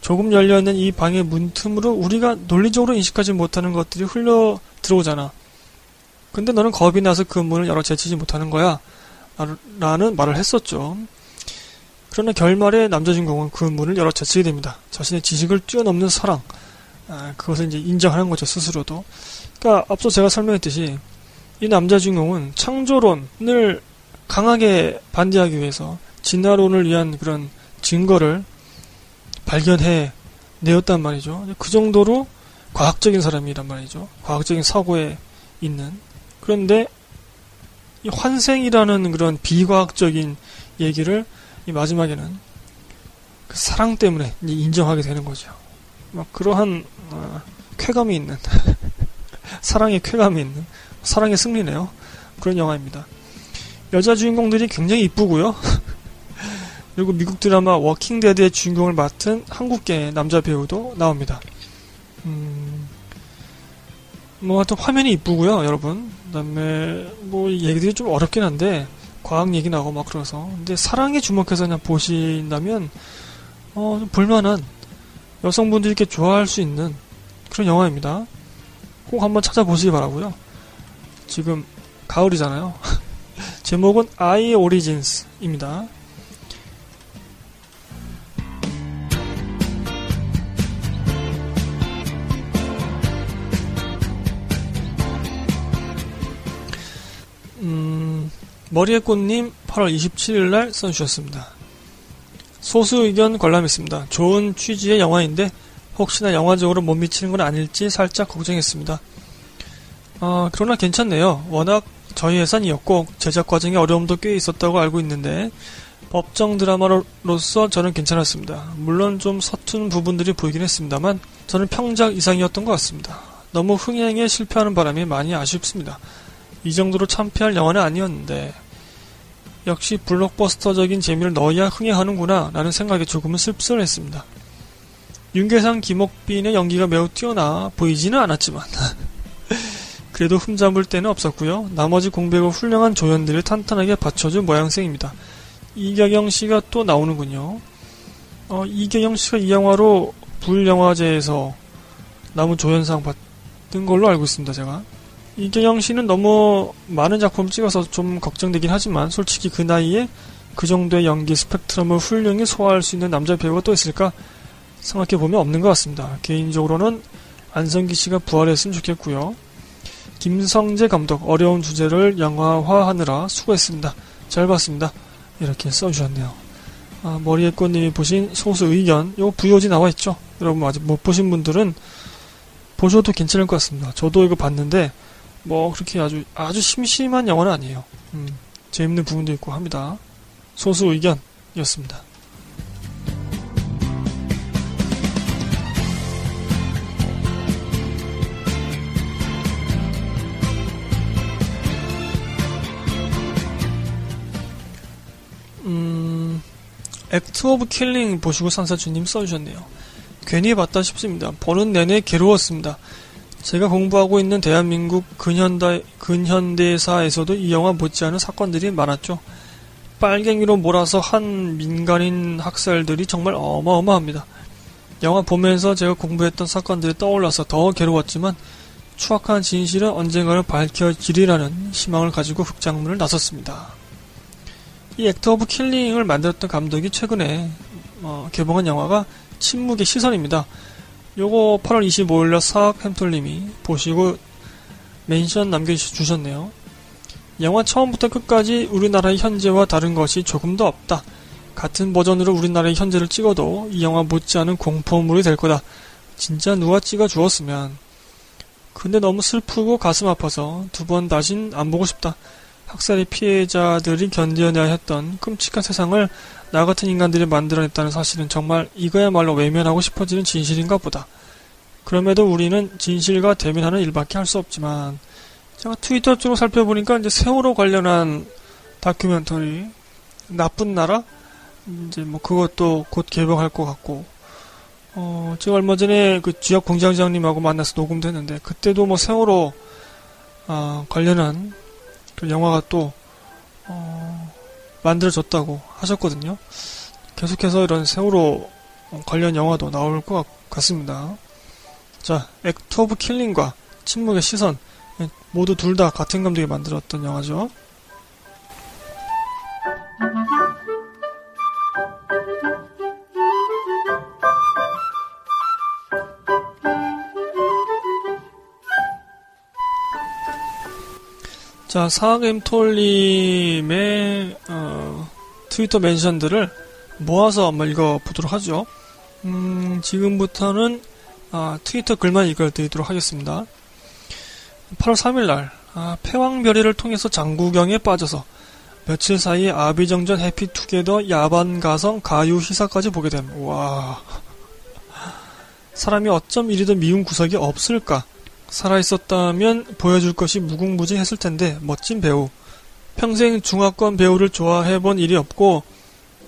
조금 열려있는 이 방의 문틈으로 우리가 논리적으로 인식하지 못하는 것들이 흘러 들어오잖아. 근데 너는 겁이 나서 그 문을 열어 제치지 못하는 거야. 라는 말을 했었죠. 그러나 결말에 남자 주인공은 그 문을 열어 제치게 됩니다. 자신의 지식을 뛰어넘는 사랑. 아, 그것을 이제 인정하는 거죠, 스스로도. 그러니까 앞서 제가 설명했듯이 이 남자 주인공은 창조론을 강하게 반대하기 위해서 진화론을 위한 그런 증거를 발견해 내었단 말이죠. 그 정도로 과학적인 사람이란 말이죠. 과학적인 사고에 있는 그런데 이 환생이라는 그런 비과학적인 얘기를 이 마지막에는 그 사랑 때문에 인정하게 되는 거죠. 막 그러한 어, 쾌감이 있는 사랑의 쾌감이 있는 사랑의 승리네요. 그런 영화입니다. 여자 주인공들이 굉장히 이쁘고요. 그리고 미국 드라마 워킹 데드의 주인공을 맡은 한국계 남자 배우도 나옵니다. 음, 뭐 하여튼 화면이 이쁘고요, 여러분. 그다음에 뭐 얘기들이 좀 어렵긴 한데 과학 얘기 나고 막 그래서 근데 사랑에 주목해서 그냥 보신다면 어, 볼만한 여성분들이 이렇게 좋아할 수 있는 그런 영화입니다. 꼭 한번 찾아보시기 바라고요. 지금 가을이잖아요. 제목은 아이 오리진스입니다. 머리의 꽃님 8월 27일 날 써주셨습니다. 소수 의견 관람했습니다. 좋은 취지의 영화인데 혹시나 영화적으로 못 미치는 건 아닐지 살짝 걱정했습니다. 아, 그러나 괜찮네요. 워낙 저희 예산이었고 제작 과정에 어려움도 꽤 있었다고 알고 있는데 법정 드라마로서 저는 괜찮았습니다. 물론 좀 서툰 부분들이 보이긴 했습니다만 저는 평작 이상이었던 것 같습니다. 너무 흥행에 실패하는 바람에 많이 아쉽습니다. 이 정도로 참패할 영화는 아니었는데 역시 블록버스터적인 재미를 넣어야 흥행하는구나 라는 생각에 조금은 씁쓸했습니다. 윤계상, 김옥빈의 연기가 매우 뛰어나 보이지는 않았지만 그래도 흠잡을 때는 없었고요. 나머지 공백을 훌륭한 조연들을 탄탄하게 받쳐준 모양새입니다. 이경영 씨가 또 나오는군요. 어, 이경영 씨가 이 영화로 불영화제에서 남은 조연상 받은 걸로 알고 있습니다, 제가. 이경영 씨는 너무 많은 작품 찍어서 좀 걱정되긴 하지만 솔직히 그 나이에 그 정도의 연기 스펙트럼을 훌륭히 소화할 수 있는 남자 배우가 또 있을까 생각해보면 없는 것 같습니다. 개인적으로는 안성기 씨가 부활했으면 좋겠고요. 김성재 감독 어려운 주제를 영화화하느라 수고했습니다. 잘 봤습니다. 이렇게 써주셨네요. 아, 머리에 꽃님이 보신 소수 의견 요 부요지 나와있죠? 여러분 아직 못 보신 분들은 보셔도 괜찮을 것 같습니다. 저도 이거 봤는데 뭐 그렇게 아주 아주 심심한 영화는 아니에요. 음, 재밌는 부분도 있고 합니다. 소수 의견이었습니다. 음, 액트 오브 킬링 보시고 산사주님 써주셨네요. 괜히 봤다 싶습니다. 보는 내내 괴로웠습니다. 제가 공부하고 있는 대한민국 근현대, 근현대사에서도 이 영화 못지않은 사건들이 많았죠. 빨갱이로 몰아서 한 민간인 학살들이 정말 어마어마합니다. 영화 보면서 제가 공부했던 사건들이 떠올라서 더 괴로웠지만 추악한 진실은 언젠가는 밝혀지리라는 희망을 가지고 극장문을 나섰습니다. 이 액트 오브 킬링을 만들었던 감독이 최근에 어, 개봉한 영화가 침묵의 시선입니다. 요거 8월 25일날 사학햄톨님이 보시고 멘션 남겨주셨네요. 영화 처음부터 끝까지 우리나라의 현재와 다른 것이 조금도 없다. 같은 버전으로 우리나라의 현재를 찍어도 이 영화 못지않은 공포물이 될 거다. 진짜 누가 찍어 주었으면. 근데 너무 슬프고 가슴 아파서 두 번 다신 안 보고 싶다. 학살의 피해자들이 견뎌내야 했던 끔찍한 세상을 나 같은 인간들이 만들어냈다는 사실은 정말 이거야말로 외면하고 싶어지는 진실인가 보다. 그럼에도 우리는 진실과 대면하는 일밖에 할 수 없지만 제가 트위터 쪽으로 살펴보니까 이제 세월호 관련한 다큐멘터리 나쁜 나라 이제 뭐 그것도 곧 개봉할 것 같고 어 제가 얼마 전에 그 지역 공장장님하고 만나서 녹음도 했는데 그때도 뭐 세월호 어, 관련한 그 영화가 또 어, 만들어졌다고 하셨거든요. 계속해서 이런 세월호 관련 영화도 나올 것 같습니다. 자, 액트 오브 킬링과 침묵의 시선 모두 둘 다 같은 감독이 만들었던 영화죠. 자, 사학엠톨님의 어, 트위터 멘션들을 모아서 한번 읽어보도록 하죠. 음, 지금부터는 아, 트위터 글만 읽어드리도록 하겠습니다. 8월 3일날 아, 패왕별이를 통해서 장구경에 빠져서 며칠 사이에 아비정전 해피투게더 야반가성 가요 시사까지 보게 됨. 와 사람이 어쩜 이리도 미운 구석이 없을까? 살아있었다면 보여줄 것이 무궁무진했을 텐데 멋진 배우. 평생 중화권 배우를 좋아해본 일이 없고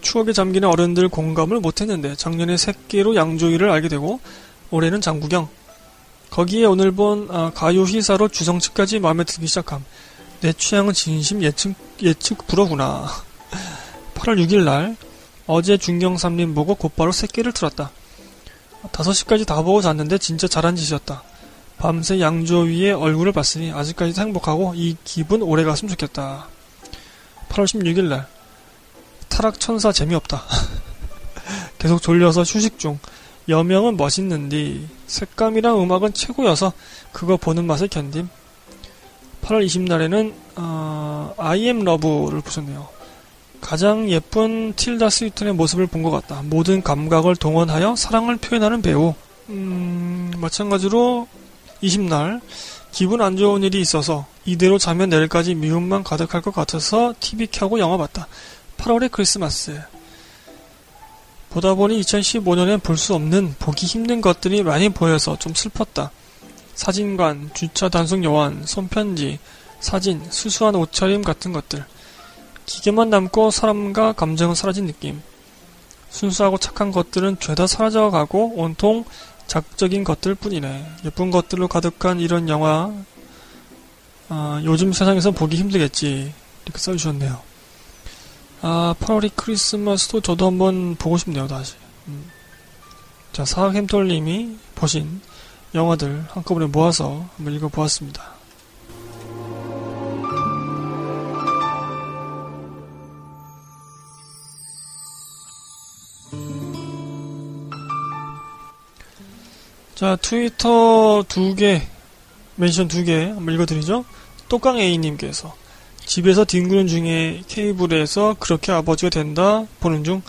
추억에 잠기는 어른들 공감을 못했는데 작년에 새끼로 양조위를 알게 되고 올해는 장구경. 거기에 오늘 본 아, 가요 희사로 주성치까지 마음에 들기 시작함. 내 취향은 진심 예측 예측 불어구나. 8월 6일 날 어제 중경 삼림 보고 곧바로 새끼를 틀었다. 5시까지 다 보고 잤는데 진짜 잘한 짓이었다. 밤새 양조 위에 얼굴을 봤으니 아직까지도 행복하고 이 기분 오래 갔으면 좋겠다. 8월 16일 날 타락 천사 재미없다. 계속 졸려서 휴식 중. 여명은 멋있는디 색감이랑 음악은 최고여서 그거 보는 맛을 견딤. 8월 20날에는 어, I am love를 보셨네요. 가장 예쁜 틸다 스위턴의 모습을 본 것 같다. 모든 감각을 동원하여 사랑을 표현하는 배우. 음, 마찬가지로 20날 기분 안 좋은 일이 있어서 이대로 자면 내일까지 미움만 가득할 것 같아서 TV 켜고 영화 봤다. 8월의 크리스마스. 보다 보니 2015년엔 볼 수 없는 보기 힘든 것들이 많이 보여서 좀 슬펐다. 사진관, 주차 단속 요원, 손편지, 사진, 수수한 옷차림 같은 것들. 기계만 남고 사람과 감정은 사라진 느낌. 순수하고 착한 것들은 죄다 사라져가고 온통 자극적인 것들 뿐이네. 예쁜 것들로 가득한 이런 영화, 아, 요즘 세상에서 보기 힘들겠지. 이렇게 써주셨네요. 아, 8월이 크리스마스도 저도 한번 보고 싶네요, 다시. 음. 자, 사학햄톨님이 보신 영화들 한꺼번에 모아서 한번 읽어보았습니다. 자, 트위터 두 개, mention 두 개 한번 읽어드리죠. 똑강 A님께서 집에서 뒹구는 중에 케이블에서 그렇게 아버지가 된다 보는 중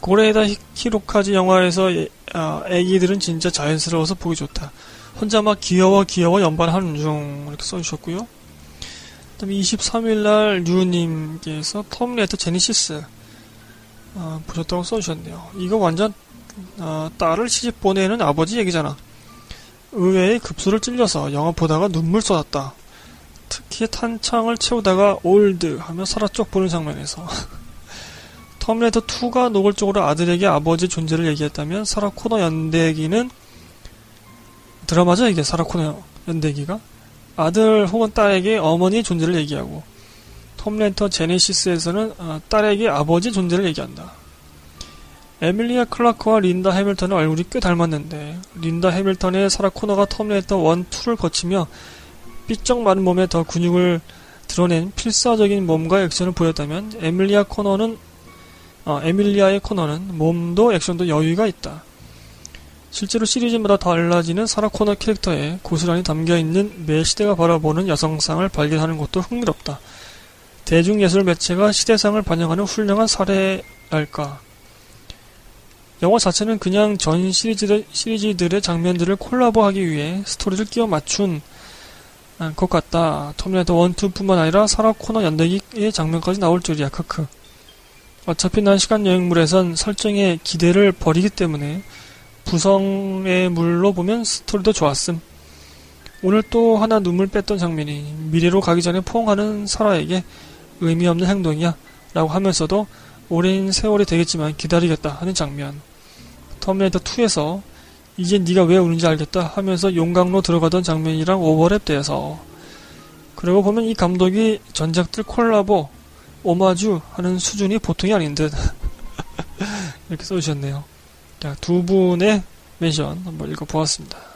고레에다 히로카즈 영화에서 아, 애기들은 진짜 자연스러워서 보기 좋다. 혼자 막 귀여워 귀여워 연발하는 중 이렇게 써주셨고요. 그다음에 23일날 류님께서 터미네이터 제니시스 아, 보셨다고 써주셨네요. 이거 완전 아, 딸을 시집 보내는 아버지 얘기잖아. 의외의 급소를 찔려서 영화 보다가 눈물 쏟았다. 특히 탄창을 채우다가 old 하며 사라 쪽 보는 장면에서 터미네이터 2가 노골적으로 아들에게 아버지 존재를 얘기했다면 사라 코너 연대기는 드라마죠 이게 사라 코너 연대기가 아들 혹은 딸에게 어머니의 존재를 얘기하고 터미네이터 제니시스에서는 아, 딸에게 아버지 존재를 얘기한다. 에밀리아 클라크와 린다 해밀턴의 얼굴이 꽤 닮았는데 린다 해밀턴의 사라 코너가 터미네이터 1, 2를 거치며 삐쩍 마른 몸에 더 근육을 드러낸 필사적인 몸과 액션을 보였다면 에밀리아 코너는 어, 에밀리아의 코너는 몸도 액션도 여유가 있다. 실제로 시리즈마다 달라지는 사라 코너 캐릭터에 고스란히 담겨있는 매 시대가 바라보는 여성상을 발견하는 것도 흥미롭다. 대중예술 매체가 시대상을 반영하는 훌륭한 사례랄까. 영화 자체는 그냥 전 시리즈들, 시리즈들의 장면들을 콜라보하기 위해 스토리를 끼워 맞춘 아, 것 같다. 터미네이터 1, 2뿐만 아니라 사라 코너 연대기의 장면까지 나올 줄이야. 크크. 어차피 난 시간 여행물에선 설정에 기대를 버리기 때문에 부성의 물로 보면 스토리도 좋았음. 오늘 또 하나 눈물 뺐던 장면이 미래로 가기 전에 포옹하는 사라에게 의미 없는 행동이야 라고 하면서도 오랜 세월이 되겠지만 기다리겠다 하는 장면. 터미네이터 2에서 이제 네가 왜 우는지 알겠다 하면서 용광로 들어가던 장면이랑 오버랩 돼서 그리고 보면 이 감독이 전작들 콜라보 오마주 하는 수준이 보통이 아닌 듯 이렇게 써주셨네요. 자, 두 분의 멘션 한번 읽어보았습니다.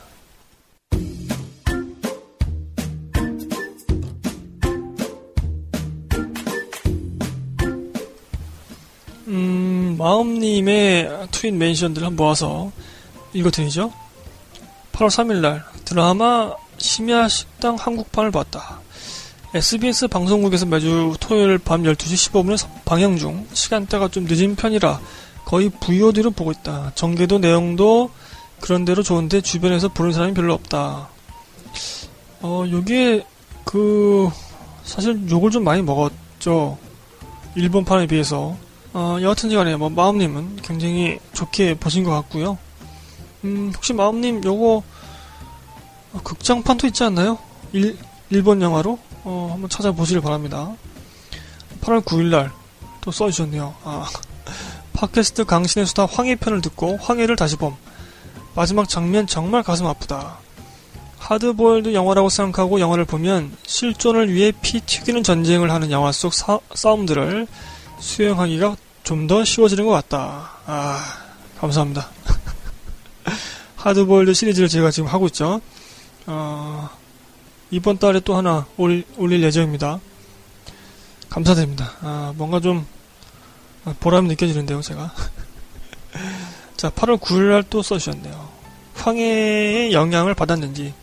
음, 마음님의 트윈 멘션들을 한번 모아서 읽어드리죠. 8월 3일날 드라마 심야 식당 한국판을 봤다. SBS 방송국에서 매주 토요일 밤 12시 15분에 방영 중 시간대가 좀 늦은 편이라 거의 VOD로 보고 있다. 전개도 내용도 그런대로 좋은데 주변에서 보는 사람이 별로 없다. 어, 요게 그 사실 욕을 좀 많이 먹었죠. 일본판에 비해서. 어, 여하튼 간에 뭐 마음님은 굉장히 좋게 보신 것 같고요. 음, 혹시 마음님 요거 어, 극장판도 있지 않나요? 일, 일본 영화로 어, 한번 찾아보시길 바랍니다. 8월 9일날 또 써주셨네요. 아, 팟캐스트 강신의 수다 황해 편을 듣고 황해를 다시 봄. 마지막 장면 정말 가슴 아프다. 하드보일드 영화라고 생각하고 영화를 보면 실존을 위해 피 튀기는 전쟁을 하는 영화 속 사, 싸움들을 수행하기가 좀 더 쉬워지는 것 같다. 아, 감사합니다. 하드보일드 시리즈를 제가 지금 하고 있죠. 어, 이번 달에 또 하나 올, 올릴 예정입니다. 감사드립니다. 아, 뭔가 좀 보람이 느껴지는데요, 제가. 자, 8월 9일 날 또 써주셨네요. 황해의 영향을 받았는지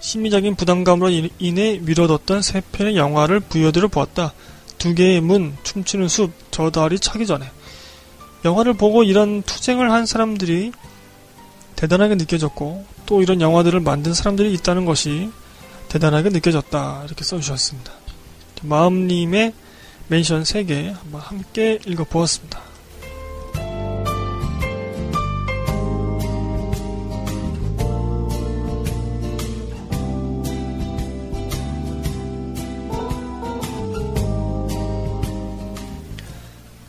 심리적인 부담감으로 인해 미뤄뒀던 세 편의 영화를 부여들어 보았다. 두 개의 문, 춤추는 숲, 저 달이 차기 전에. 영화를 보고 이런 투쟁을 한 사람들이 대단하게 느껴졌고 또 이런 영화들을 만든 사람들이 있다는 것이 대단하게 느껴졌다 이렇게 써주셨습니다. 마음님의 멘션 3개 한번 함께 읽어보았습니다.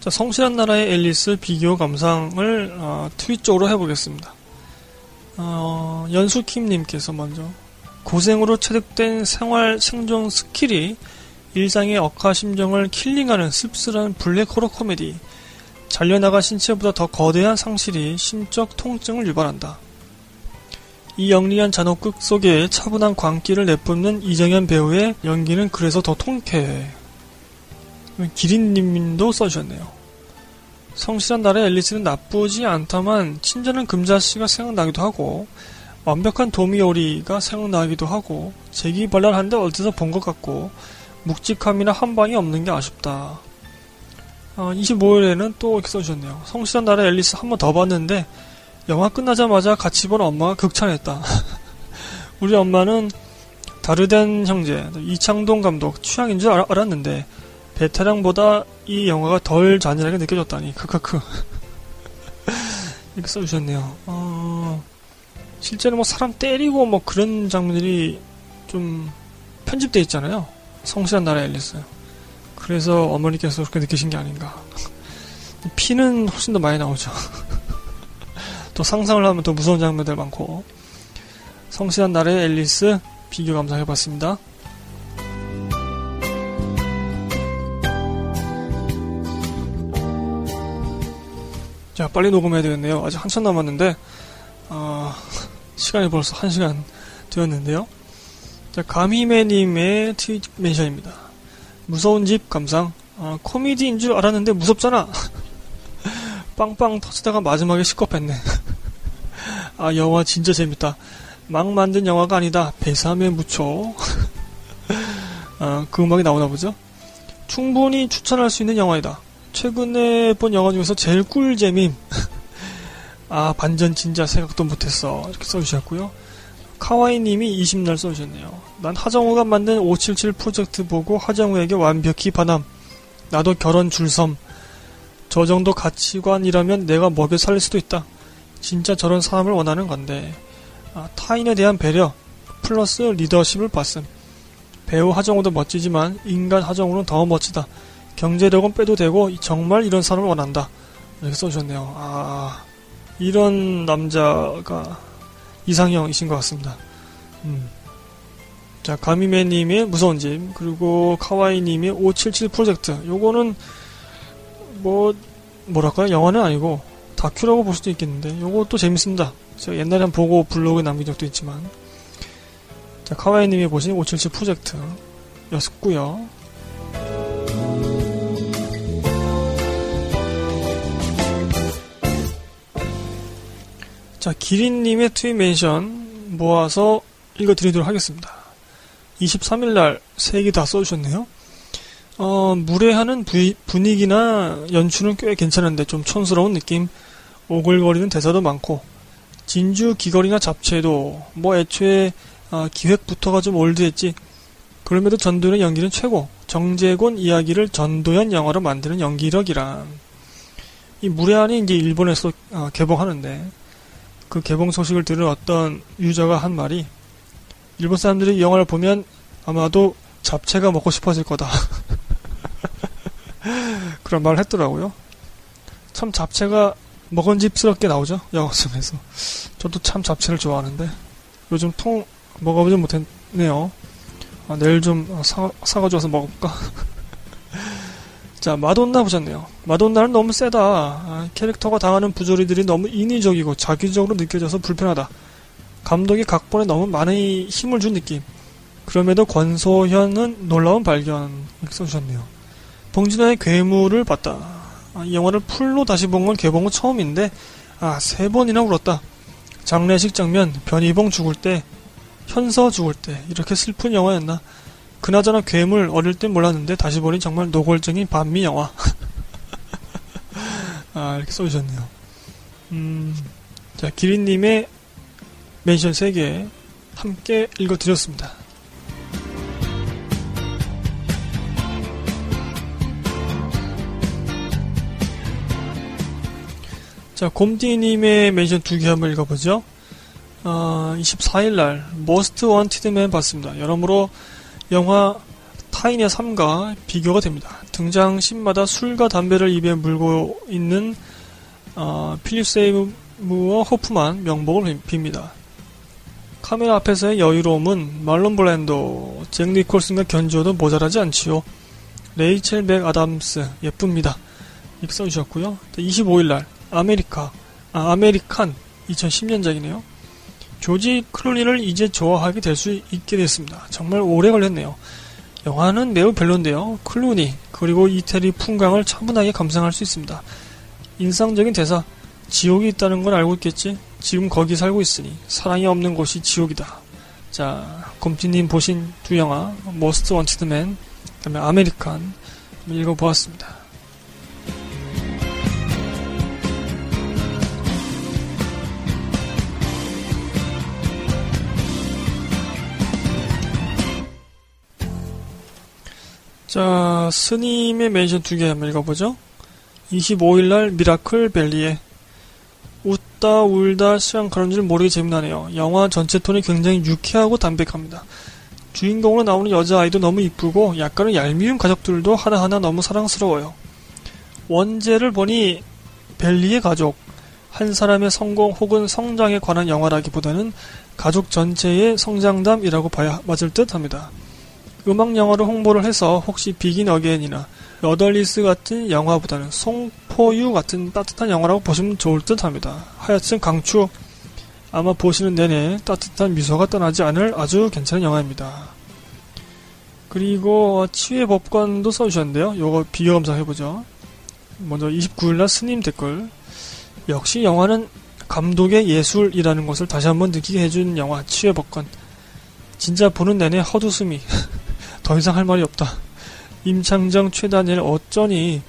자, 성실한 나라의 앨리스 비교 감상을 어, 트윗 쪽으로 해보겠습니다. 어, 연수킴님께서 먼저 고생으로 체득된 생활 생존 스킬이 일상의 억하 심정을 killing하는 씁쓸한 블랙 호러 코미디. 잘려나가 신체보다 더 거대한 상실이 심적 통증을 유발한다. 이 영리한 잔혹극 속에 차분한 광기를 내뿜는 이정현 배우의 연기는 그래서 더 통쾌해. 기린님도 써주셨네요. 성실한 나라의 앨리스는 나쁘지 않다만 친절한 금자씨가 생각나기도 하고 완벽한 도미오리가 생각나기도 하고 재기발랄한데 어디서 본 것 같고 묵직함이나 한방이 없는 게 아쉽다. 어, 25일에는 또 이렇게 써주셨네요. 성실한 나라의 앨리스 한 번 더 봤는데 영화 끝나자마자 같이 본 엄마가 극찬했다. 우리 엄마는 다르덴 형제 이창동 감독 취향인 줄 알았는데 베테랑보다 이 영화가 덜 잔인하게 느껴졌다니. 크크크. 이렇게 써주셨네요. 어, 실제로 뭐 사람 때리고 뭐 그런 장면들이 좀 편집돼 있잖아요. 성실한 나라 앨리스. 그래서 어머니께서 그렇게 느끼신 게 아닌가. 피는 훨씬 더 많이 나오죠. 또 상상을 하면 더 무서운 장면들 많고. 성실한 날의 앨리스 비교 감상해봤습니다. 자 빨리 녹음해야 되겠네요. 아직 한참 남았는데 어, 시간이 벌써 1시간 되었는데요. 자, 가미매님의 트윗 멘션입니다. 무서운 집 감상. 아, 코미디인 줄 알았는데 무섭잖아. 빵빵 터지다가 마지막에 시겁했네. 아, 영화 진짜 재밌다. 막 만든 영화가 아니다. 배삼에 묻혀. 아, 그 음악이 나오나 보죠? 충분히 추천할 수 있는 영화이다. 최근에 본 영화 중에서 제일 꿀잼임. 아, 반전 진짜 생각도 못했어. 이렇게 써주셨고요. 카와이님이 20날 써주셨네요. 난 하정우가 만든 577 프로젝트 보고 하정우에게 완벽히 반함. 나도 결혼 줄섬. 저 정도 가치관이라면 내가 먹여 살릴 수도 있다. 진짜 저런 사람을 원하는 건데. 아, 타인에 대한 배려, 플러스 리더십을 봤음. 배우 하정우도 멋지지만 인간 하정우는 더 멋지다. 경제력은 빼도 되고 정말 이런 사람을 원한다. 이렇게 써주셨네요. 아, 이런 남자가 이상형이신 것 같습니다. 음. 자, 가미매님의 무서운 집, 그리고 카와이님의 577 프로젝트. 요거는, 뭐, 뭐랄까요? 영화는 아니고, 다큐라고 볼 수도 있겠는데, 요것도 재밌습니다. 제가 옛날에 한 보고 블로그에 남긴 적도 있지만. 자, 카와이님이 보신 577 프로젝트. 였고요 자, 기린님의 트윗 멘션 모아서 읽어드리도록 하겠습니다. 23일날 세 개 다 써주셨네요. 어, 무례하는 부이, 분위기나 연출은 꽤 괜찮은데 좀 촌스러운 느낌, 오글거리는 대사도 많고, 진주 귀걸이나 잡채도 뭐 애초에 어, 기획부터가 좀 올드했지. 그럼에도 전도연 연기는 최고. 정재곤 이야기를 전도연 영화로 만드는 연기력이란. 이 무례한이 이제 일본에서 어, 개봉하는데 그 개봉 소식을 들은 어떤 유저가 한 말이 일본 사람들이 이 영화를 보면 아마도 잡채가 먹고 싶어질 거다. 그런 말을 했더라고요. 참 잡채가 먹은집스럽게 나오죠. 영화성에서. 저도 참 잡채를 좋아하는데 요즘 통 먹어보지 못했네요. 아, 내일 좀 사, 사가지고 와서 먹어볼까? 자, 마돈나 보셨네요. 마돈나는 너무 세다. 아, 캐릭터가 당하는 부조리들이 너무 인위적이고 자기적으로 느껴져서 불편하다. 감독이 각본에 너무 많은 힘을 준 느낌. 그럼에도 권소현은 놀라운 발견. 이렇게 써주셨네요. 봉진아의 괴물을 봤다. 아, 이 영화를 풀로 다시 본 건 개봉 후 처음인데, 아, 세 번이나 울었다. 장례식 장면, 변희봉 죽을 때, 현서 죽을 때, 이렇게 슬픈 영화였나? 그나저나 괴물 어릴 땐 몰랐는데 다시 보니 정말 노골적인 반미 영화. 아, 이렇게 써주셨네요. 음, 자, 기린님의 mention 3개 함께 읽어드렸습니다. 자, 곰디님의 mention 2개 한번 읽어보죠. 어, 24일날, Most Wanted Man 봤습니다. 여러모로 영화 타인의 삶과 비교가 됩니다. 등장 씬마다 술과 담배를 입에 물고 있는 어, 필립 세이모어 호프만 명복을 빕니다. 카메라 앞에서의 여유로움은 말론 브란도, 잭 니콜슨과 견주어도 모자라지 않지요. 레이첼 맥아담스 예쁩니다. 이렇게 써주셨고요. 25일날 아메리카, 아, American 2010년작이네요. 조지 클루니를 이제 좋아하게 될 수 있게 됐습니다. 정말 오래 걸렸네요. 영화는 매우 별론데요. 클루니 그리고 이태리 풍광을 차분하게 감상할 수 있습니다. 인상적인 대사 지옥이 있다는 건 알고 있겠지? 지금 거기 살고 있으니 사랑이 없는 곳이 지옥이다. 자, 곰디님 보신 두 영화 Most Wanted Man 그다음에 American 읽어보았습니다. 자, 스님의 mention 두 개 한번 읽어보죠. 25일날 Miracle 벨리에 웃다 울다 시간 가는 줄 모르게 재미나네요. 영화 전체 톤이 굉장히 유쾌하고 담백합니다. 주인공으로 나오는 여자아이도 너무 이쁘고 약간은 얄미운 가족들도 하나하나 너무 사랑스러워요. 원제를 보니 벨리의 가족, 한 사람의 성공 혹은 성장에 관한 영화라기보다는 가족 전체의 성장담이라고 봐야 맞을 듯 합니다. 음악 영화로 홍보를 해서 혹시 비긴 어게인이나 여덜리스 같은 영화보다는 송포유 같은 따뜻한 영화라고 보시면 좋을 듯 합니다. 하여튼 강추 아마 보시는 내내 따뜻한 미소가 떠나지 않을 아주 괜찮은 영화입니다. 그리고 치유의 법관도 써주셨는데요. 요거 비교 검사해보죠. 먼저 29일날 스님 댓글 역시 영화는 감독의 예술이라는 것을 다시 한번 느끼게 해준 영화 치유의 법관 진짜 보는 내내 헛웃음이 더 이상 할 말이 없다. 임창정 최다니엘 어쩌니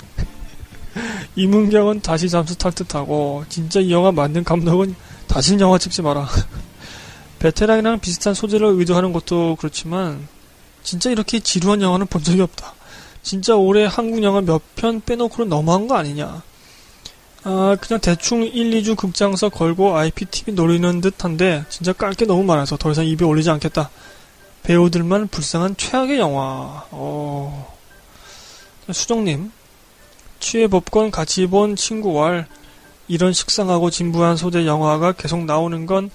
이문경은 다시 잠수 탈 듯하고 진짜 이 영화 만든 감독은 다시는 영화 찍지 마라. 베테랑이랑 비슷한 소재를 의도하는 것도 그렇지만 진짜 이렇게 지루한 영화는 본 적이 없다. 진짜 올해 한국 영화 몇 편 빼놓고는 너무한 거 아니냐. 아, 그냥 대충 1, 2주 극장서 걸고 IPTV 노리는 듯한데 진짜 깔 게 너무 많아서 더 이상 입에 올리지 않겠다. 배우들만 불쌍한 최악의 영화. 어... 수정님, 취해 법권 같이 본 친구와 이런 식상하고 진부한 소재 영화가 계속 나오는 건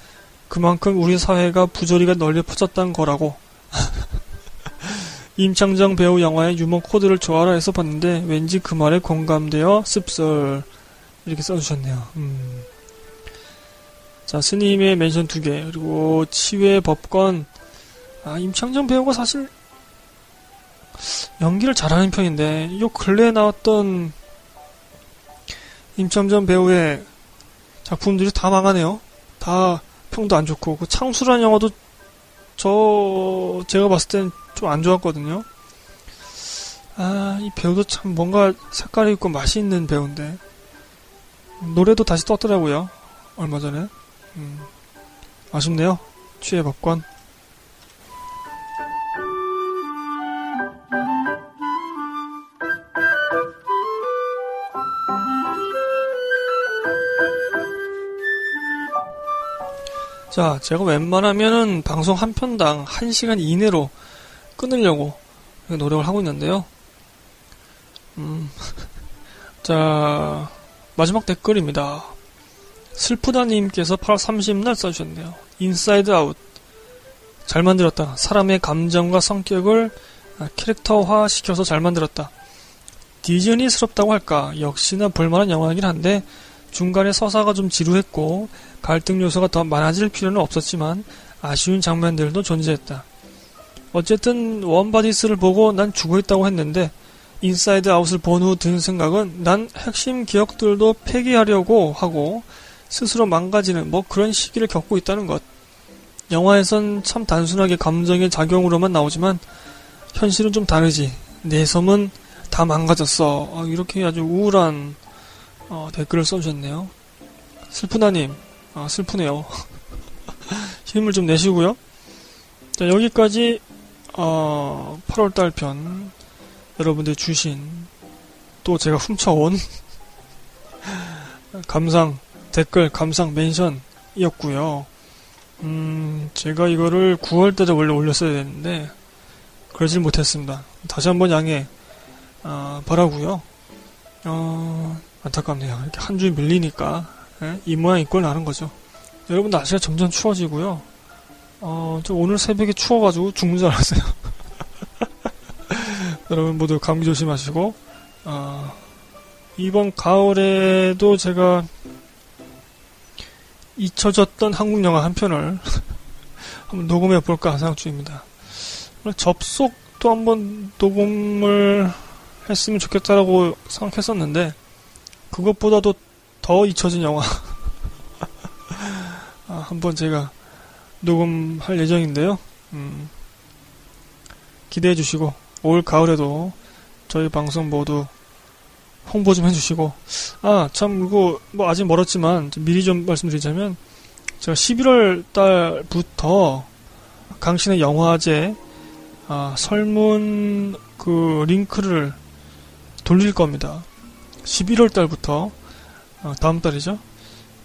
그만큼 우리 사회가 부조리가 널리 퍼졌단 거라고. 임창정 배우 영화의 유머 코드를 좋아라 해서 봤는데 왠지 그 말에 공감되어 씁쓸. 이렇게 써주셨네요. 음. 자, 스님의 멘션 두 개, 그리고 치외 법권, 아, 임창정 배우가 사실 연기를 잘하는 편인데, 요 근래에 나왔던 임창정 배우의 작품들이 다 망하네요. 다 평도 안 좋고, 그 창수란 영화도 저, 제가 봤을 땐 좀 안 좋았거든요. 아, 이 배우도 참 뭔가 색깔이 있고 맛이 있는 배우인데, 노래도 다시 떴더라고요. 얼마 전에. 음, 아쉽네요. 취해 법관. 자, 제가 웬만하면은 방송 한 편당 1시간 이내로 끊으려고 노력을 하고 있는데요. 음, 자, 마지막 댓글입니다. 슬프다님께서 8월 30날 써주셨네요. Inside Out. 잘 만들었다. 사람의 감정과 성격을 캐릭터화 시켜서 잘 만들었다. 디즈니스럽다고 할까? 역시나 볼만한 영화이긴 한데, 중간에 서사가 좀 지루했고, 갈등 요소가 더 많아질 필요는 없었지만, 아쉬운 장면들도 존재했다. 어쨌든, Warm Bodies를 보고 난 죽어있다고 했는데, Inside Out을 본 후 든 생각은 난 핵심 기억들도 폐기하려고 하고 스스로 망가지는 뭐 그런 시기를 겪고 있다는 것. 영화에선 참 단순하게 감정의 작용으로만 나오지만 현실은 좀 다르지. 내 섬은 다 망가졌어. 아, 이렇게 아주 우울한 어, 댓글을 써주셨네요. 슬프다님, 아, 슬프네요. 힘을 좀 내시고요. 자, 여기까지 어, 8월달 편 여러분들 주신 또 제가 훔쳐온 감상 댓글 감상 멘션이었고요. 음, 제가 이거를 9월달에 원래 올렸어야 되는데 그러질 못했습니다. 다시 한번 양해 어, 바라고요. 어, 안타깝네요. 이렇게 한 줄 밀리니까 예? 이 모양 이 꼴 나는 거죠. 여러분 날씨가 점점 추워지고요. 어, 저 오늘 새벽에 추워가지고 죽는 줄 알았어요. 여러분 모두 감기 조심하시고 어, 이번 가을에도 제가 잊혀졌던 한국 영화 한 편을 한번 녹음해 볼까 생각 중입니다. 접속도 한번 녹음을 했으면 좋겠다라고 생각했었는데 그것보다도 더 잊혀진 영화 아, 한번 제가 녹음할 예정인데요. 음, 기대해 주시고 올 가을에도 저희 방송 모두 홍보 좀 해주시고 아참 이거 뭐 아직 멀었지만 좀 미리 좀 말씀드리자면 제가 11월 달부터 강신의 영화제 아, 설문 그 링크를 돌릴 겁니다. 11월 달부터 아, 다음 달이죠.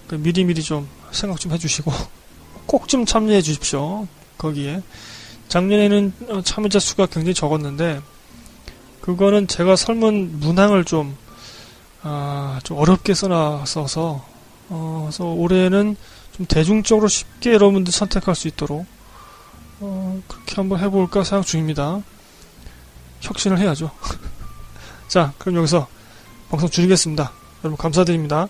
그 미리 미리 좀 생각 좀 해주시고 꼭 좀 참여해 주십시오. 거기에 작년에는 어, 참여자 수가 굉장히 적었는데 그거는 제가 설문 문항을 좀 아, 좀 어렵게 써놨어서, 어, 그래서 올해는 좀 대중적으로 쉽게 여러분들 선택할 수 있도록, 어, 그렇게 한번 해볼까 생각 중입니다. 혁신을 해야죠. 자, 그럼 여기서 방송 줄이겠습니다. 여러분 감사드립니다.